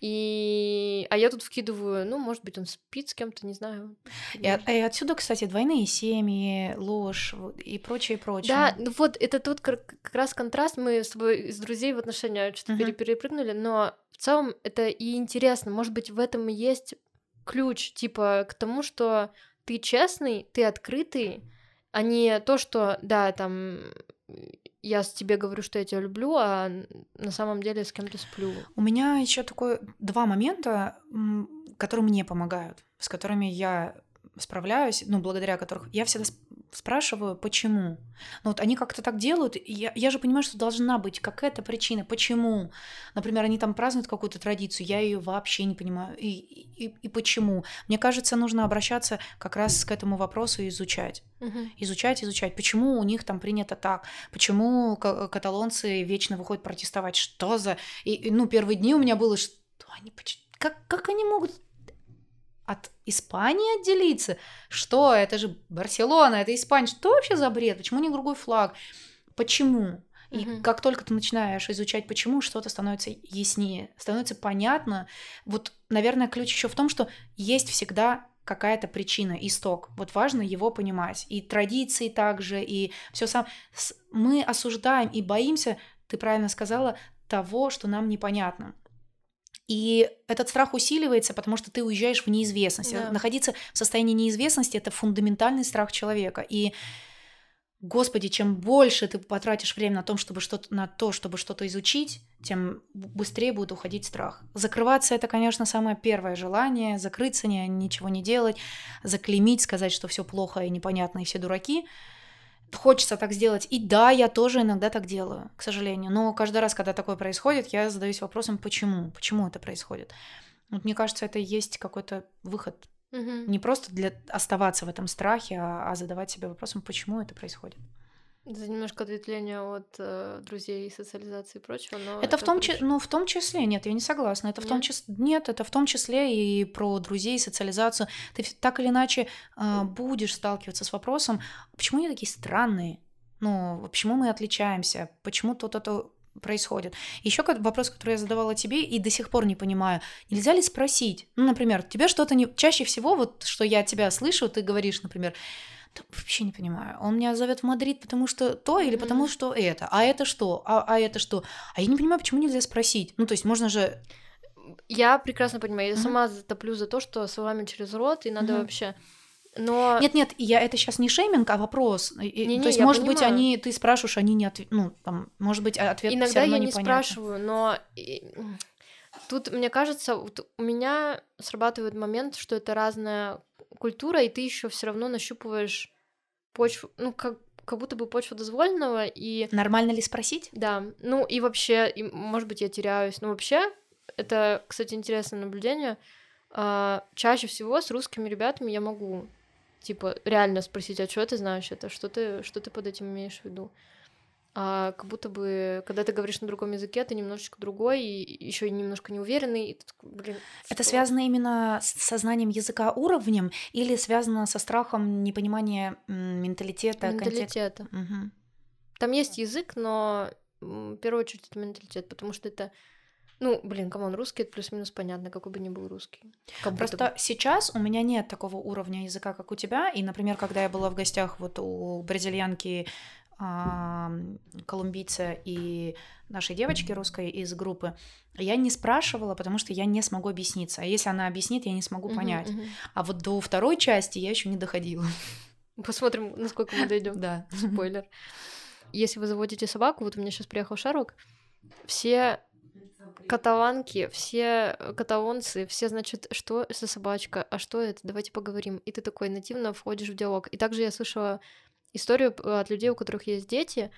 И... А я тут вкидываю, ну, может быть, он спит с кем-то, не знаю. И, от, и отсюда, кстати, двойные семьи, ложь и прочее, прочее. Да, ну вот, это тут как, как раз контраст. Мы с тобой из друзей в отношения что-то uh-huh. перепрыгнули, но в целом это и интересно. Может быть, в этом и есть ключ, типа, к тому, что ты честный, ты открытый, а не то, что, да, там я с тебе говорю, что я тебя люблю, а на самом деле с кем-то сплю. У меня еще такое два момента, которые мне помогают, с которыми я справляюсь, ну, благодаря которых я всегда спрашиваю, почему. Ну, вот они как-то так делают, и я, я же понимаю, что должна быть какая-то причина, почему. Например, они там празднуют какую-то традицию, я ее вообще не понимаю. И, и, и почему? Мне кажется, нужно обращаться как раз к этому вопросу и изучать. Угу. Изучать, изучать. Почему у них там принято так? Почему каталонцы вечно выходят протестовать? Что за... И, ну, первые дни у меня было, что они... Как, как они могут от Испании отделиться? Что? Это же Барселона, это Испания. Что вообще за бред? Почему не другой флаг? Почему? И угу. как только ты начинаешь изучать почему, что-то становится яснее, становится понятно. Вот, наверное, ключ еще в том, что есть всегда какая-то причина, исток. Вот важно его понимать. И традиции также, и все сам. Мы осуждаем и боимся, ты правильно сказала, того, что нам непонятно. И этот страх усиливается, потому что ты уезжаешь в неизвестность. Да. Находиться в состоянии неизвестности это фундаментальный страх человека. И Господи, чем больше ты потратишь время на, том, чтобы что-то, на то, чтобы что-то изучить, тем быстрее будет уходить страх. Закрываться это, конечно, самое первое желание. Закрыться, ничего не делать, заклеймить, сказать, что все плохо и непонятно, и все дураки – хочется так сделать. И да, я тоже иногда так делаю, к сожалению. Но каждый раз, когда такое происходит, я задаюсь вопросом, почему? Почему это происходит? Вот мне кажется, это и есть какой-то выход. Угу. Не просто для оставаться в этом страхе, а, а задавать себе вопросом, почему это происходит. Это немножко ответвление от э, друзей, социализации и прочего, но... Это, это в том числе, ну, в том числе, нет, я не согласна. Это нет? в том числе, нет, это в том числе и про друзей, социализацию. Ты так или иначе э, будешь сталкиваться с вопросом, почему они такие странные? Ну, почему мы отличаемся? Почему тут это происходит. Еще вопрос, который я задавала тебе и до сих пор не понимаю. Нельзя ли спросить? Ну, например, тебе что-то не... Чаще всего, вот что я тебя слышу, ты говоришь, например, вообще не понимаю. Он меня зовет в Мадрид, потому что то или потому что это. А это что? А, а это что? А я не понимаю, почему нельзя спросить. Ну, то есть можно же... Я прекрасно понимаю. Я mm-hmm. сама топлю за то, что словами через рот, и надо mm-hmm. вообще... Но... Нет, нет, я это сейчас не шейминг, а вопрос. Не, не, то есть, может понимаю. быть, они, ты спрашиваешь, они не ответ, ну там, может быть, ответ Иногда все равно я не спрашиваю, но тут мне кажется, вот у меня срабатывает момент, что это разная культура, и ты еще все равно нащупываешь почву, ну, как, как будто бы почва дозволенного, и... Нормально ли спросить? Да, ну и вообще, и, может быть, я теряюсь, но вообще, это, кстати, интересное наблюдение, а, чаще всего с русскими ребятами я могу, типа, реально спросить, а что ты знаешь это, что ты, что ты под этим имеешь в виду? А как будто бы, когда ты говоришь на другом языке, ты немножечко другой и еще немножко неуверенный. И такой, блин, Это связано именно с сознанием языка уровнем или связано со страхом непонимания менталитета? Менталитета. Угу. Там есть язык, но в первую очередь это менталитет, потому что это ну, блин, come on, русский это плюс-минус понятно, какой бы ни был русский. Как Просто бы. сейчас у меня нет такого уровня языка, как у тебя. И, например, когда я была в гостях вот у бразильянки колумбийца и нашей девочки русской из группы, я не спрашивала, потому что я не смогу объясниться. А если она объяснит, я не смогу понять. Uh-huh, uh-huh. А вот до второй части я еще не доходила. Посмотрим, насколько мы дойдем. Да. Спойлер. Если вы заводите собаку, вот у меня сейчас приехал Шарок, все каталанки, все каталонцы, все, значит, что за собачка, а что это, давайте поговорим. И ты такой нативно входишь в диалог. И также я слышала историю от людей, у которых есть дети,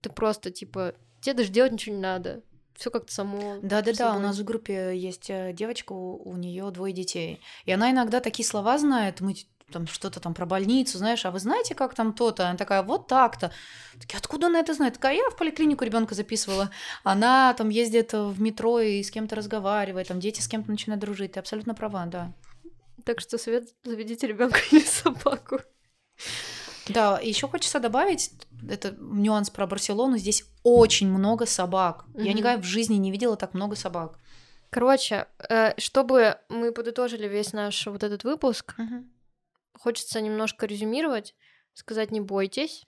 ты просто, типа, тебе даже делать ничего не надо. Все как-то само. Да, да, да. У нас в группе есть э, девочка, у нее двое детей. И она иногда такие слова знает. Мы там что-то там про больницу, знаешь, а вы знаете, как там то-то? Она такая, вот так-то. Такие, откуда она это знает? Такая, я в поликлинику ребенка записывала. Она там ездит в метро и с кем-то разговаривает, там дети с кем-то начинают дружить. Ты абсолютно права, да. Так что совет заведите ребенка или собаку. Да, еще хочется добавить, это нюанс про Барселону, здесь очень много собак. Mm-hmm. Я никогда в жизни не видела так много собак. Короче, э, чтобы мы подытожили весь наш вот этот выпуск, mm-hmm. хочется немножко резюмировать, сказать не бойтесь,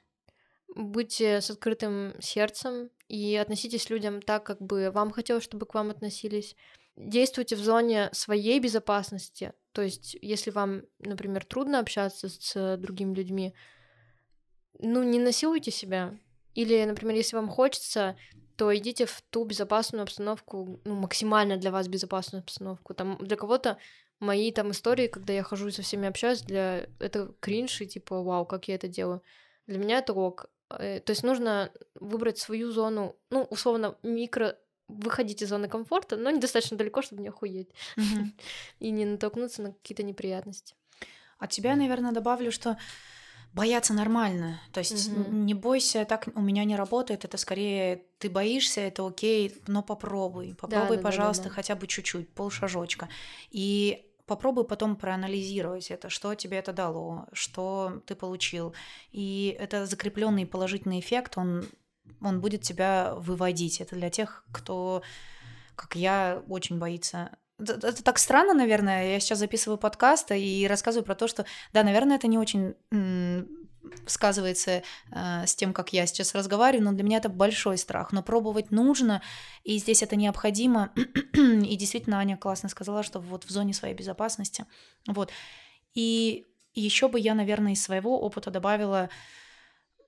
будьте с открытым сердцем и относитесь к людям так, как бы вам хотелось, чтобы к вам относились. Действуйте в зоне своей безопасности. То есть, если вам, например, трудно общаться с другими людьми, ну, не насилуйте себя. Или, например, если вам хочется, то идите в ту безопасную обстановку, ну, максимально для вас безопасную обстановку. Там для кого-то мои там истории, когда я хожу и со всеми общаюсь, для это кринж и типа, вау, как я это делаю. Для меня это ок. Э, то есть нужно выбрать свою зону, ну, условно, микро выходить из зоны комфорта, но недостаточно далеко, чтобы не охуеть и не натолкнуться на какие-то неприятности. От тебя, наверное, добавлю, что Бояться нормально. То есть угу. не бойся, так у меня не работает. Это скорее ты боишься, это окей, но попробуй. Попробуй, да, пожалуйста, да, да, да. хотя бы чуть-чуть, полшажочка. И попробуй потом проанализировать это, что тебе это дало, что ты получил. И это закрепленный положительный эффект, он, он будет тебя выводить. Это для тех, кто, как я, очень боится это так странно, наверное. Я сейчас записываю подкаст и рассказываю про то, что, да, наверное, это не очень сказывается э, с тем, как я сейчас разговариваю, но для меня это большой страх. Но пробовать нужно, и здесь это необходимо. и действительно, Аня классно сказала, что вот в зоне своей безопасности. Вот. И еще бы я, наверное, из своего опыта добавила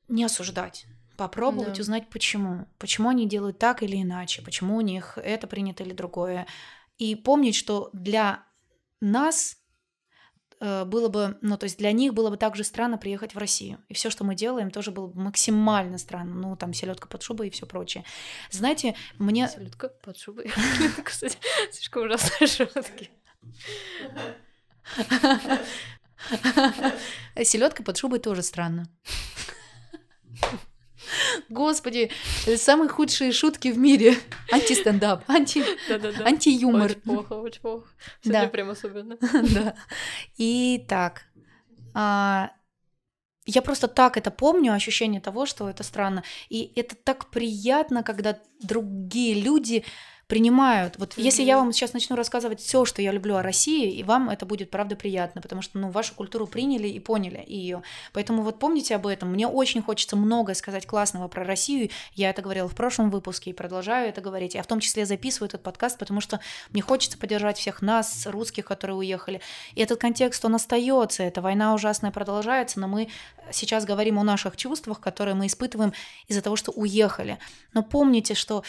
не осуждать попробовать да. узнать, почему. Почему они делают так или иначе, почему у них это принято или другое. И помнить, что для нас э, было бы, ну, то есть для них было бы также странно приехать в Россию. И все, что мы делаем, тоже было бы максимально странно. Ну, там селедка под шубой и все прочее. Знаете, мне... Селедка под шубой. Кстати, слишком ужасные шутки. Селедка под шубой тоже странно. Господи, самые худшие шутки в мире. Антистендап, анти... антиюмор. Очень плохо, очень плохо. Сегодня да. прям особенно. да. И так. А, я просто так это помню, ощущение того, что это странно. И это так приятно, когда другие люди принимают. Вот mm-hmm. если я вам сейчас начну рассказывать все, что я люблю о России, и вам это будет правда приятно, потому что ну вашу культуру приняли и поняли ее. Поэтому вот помните об этом. Мне очень хочется многое сказать классного про Россию. Я это говорила в прошлом выпуске и продолжаю это говорить. Я в том числе записываю этот подкаст, потому что мне хочется поддержать всех нас, русских, которые уехали. И этот контекст, он остается. Эта война ужасная продолжается, но мы сейчас говорим о наших чувствах, которые мы испытываем из-за того, что уехали. Но помните, что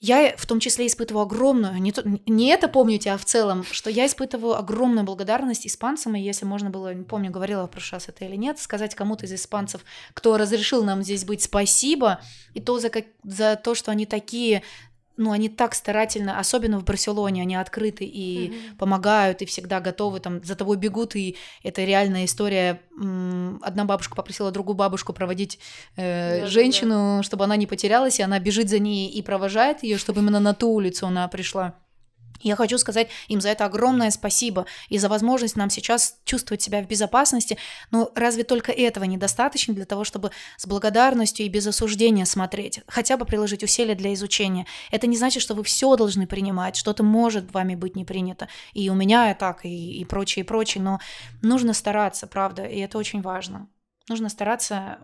я в том числе испытываю огромную, не, то, не это помните, а в целом, что я испытываю огромную благодарность испанцам, и если можно было, не помню, говорила в прошлый раз это или нет, сказать кому-то из испанцев, кто разрешил нам здесь быть, спасибо, и то за, как, за то, что они такие ну, они так старательно, особенно в Барселоне, они открыты и mm-hmm. помогают, и всегда готовы, там, за тобой бегут, и это реальная история. Одна бабушка попросила другую бабушку проводить э, да, женщину, да. чтобы она не потерялась, и она бежит за ней и провожает ее, чтобы именно на ту улицу она пришла. Я хочу сказать им за это огромное спасибо и за возможность нам сейчас чувствовать себя в безопасности. Но разве только этого недостаточно для того, чтобы с благодарностью и без осуждения смотреть, хотя бы приложить усилия для изучения? Это не значит, что вы все должны принимать, что-то может вами быть не принято. И у меня и так, и, и прочее, и прочее. Но нужно стараться, правда, и это очень важно. Нужно стараться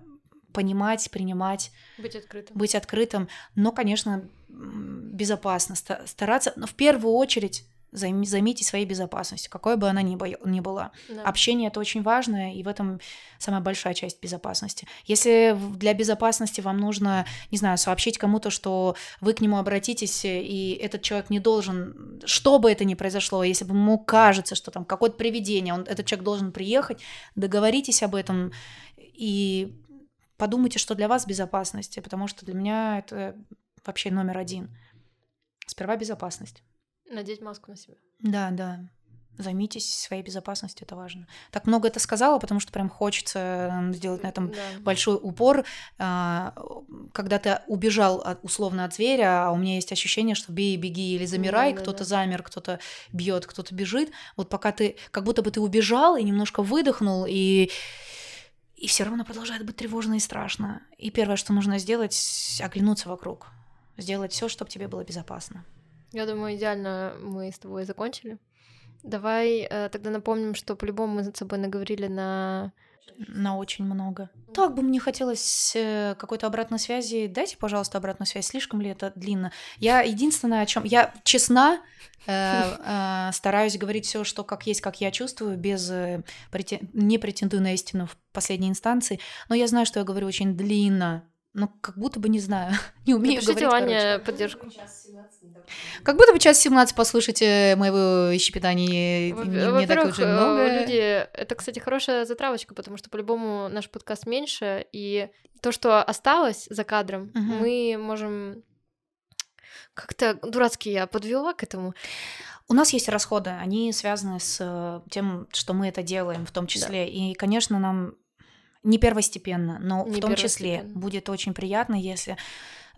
понимать, принимать. Быть открытым. Быть открытым. Но, конечно, безопасно стараться, но в первую очередь займитесь своей безопасностью, какой бы она ни, бо- ни была. Да. Общение это очень важно, и в этом самая большая часть безопасности. Если для безопасности вам нужно, не знаю, сообщить кому-то, что вы к нему обратитесь, и этот человек не должен, что бы это ни произошло, если бы ему кажется, что там какое-то привидение, он, этот человек должен приехать, договоритесь об этом и подумайте, что для вас безопасность, потому что для меня это вообще номер один. Сперва безопасность. Надеть маску на себя. Да, да. Займитесь своей безопасностью, это важно. Так много это сказала, потому что прям хочется сделать на этом да. большой упор. А, когда ты убежал от, условно от зверя, а у меня есть ощущение, что бей, беги или замирай, да, кто-то да. замер, кто-то бьет, кто-то бежит. Вот пока ты, как будто бы ты убежал и немножко выдохнул, и и все равно продолжает быть тревожно и страшно. И первое, что нужно сделать, оглянуться вокруг сделать все, чтобы тебе было безопасно. Я думаю, идеально мы с тобой закончили. Давай э, тогда напомним, что по-любому мы с собой наговорили на на очень много. Так бы мне хотелось э, какой-то обратной связи. Дайте, пожалуйста, обратную связь. Слишком ли это длинно? Я единственное, о чем я честна, э, э, стараюсь говорить все, что как есть, как я чувствую, без претен... не претендую на истину в последней инстанции. Но я знаю, что я говорю очень длинно, ну, как будто бы не знаю, не умею Напишите говорить, Ване короче. поддержку. Как будто бы час 17 послушайте моего ищепитания не, не так уже э, много. люди, это, кстати, хорошая затравочка, потому что по-любому наш подкаст меньше, и то, что осталось за кадром, угу. мы можем как-то дурацки я подвела к этому. У нас есть расходы, они связаны с э, тем, что мы это делаем в том числе. Да. И, конечно, нам не первостепенно, но не в том числе будет очень приятно, если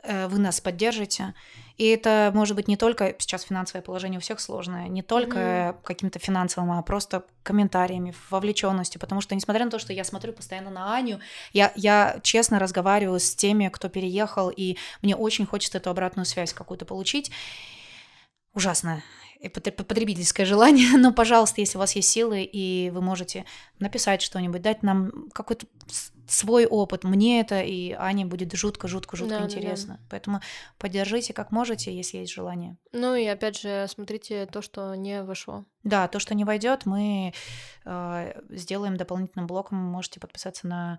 э, вы нас поддержите. И это может быть не только сейчас финансовое положение у всех сложное, не только mm-hmm. каким-то финансовым, а просто комментариями, вовлеченностью. Потому что, несмотря на то, что я смотрю постоянно на Аню, я, я честно разговариваю с теми, кто переехал, и мне очень хочется эту обратную связь какую-то получить. Ужасно потребительское желание, но, пожалуйста, если у вас есть силы, и вы можете написать что-нибудь, дать нам какой-то свой опыт. Мне это и Ане будет жутко-жутко-жутко да, интересно. Да, да. Поэтому поддержите как можете, если есть желание. Ну и опять же, смотрите то, что не вошло. Да, то, что не войдет, мы э, сделаем дополнительным блоком. Можете подписаться на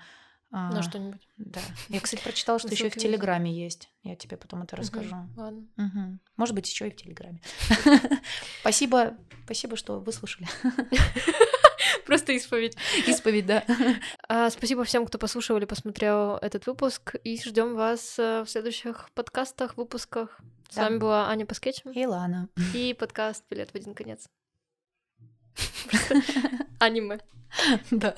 а, на что-нибудь. Да. Я, кстати, прочитала, что еще и в Телеграме есть. Я тебе потом это расскажу. ладно. Может быть, еще и в Телеграме. Спасибо, спасибо, что выслушали. Просто исповедь. Исповедь, да. А, спасибо всем, кто послушал или посмотрел этот выпуск. И ждем вас э, в следующих подкастах, выпусках. С вами была Аня Паскетчем. И Лана. И подкаст «Билет в один конец». Аниме. Да.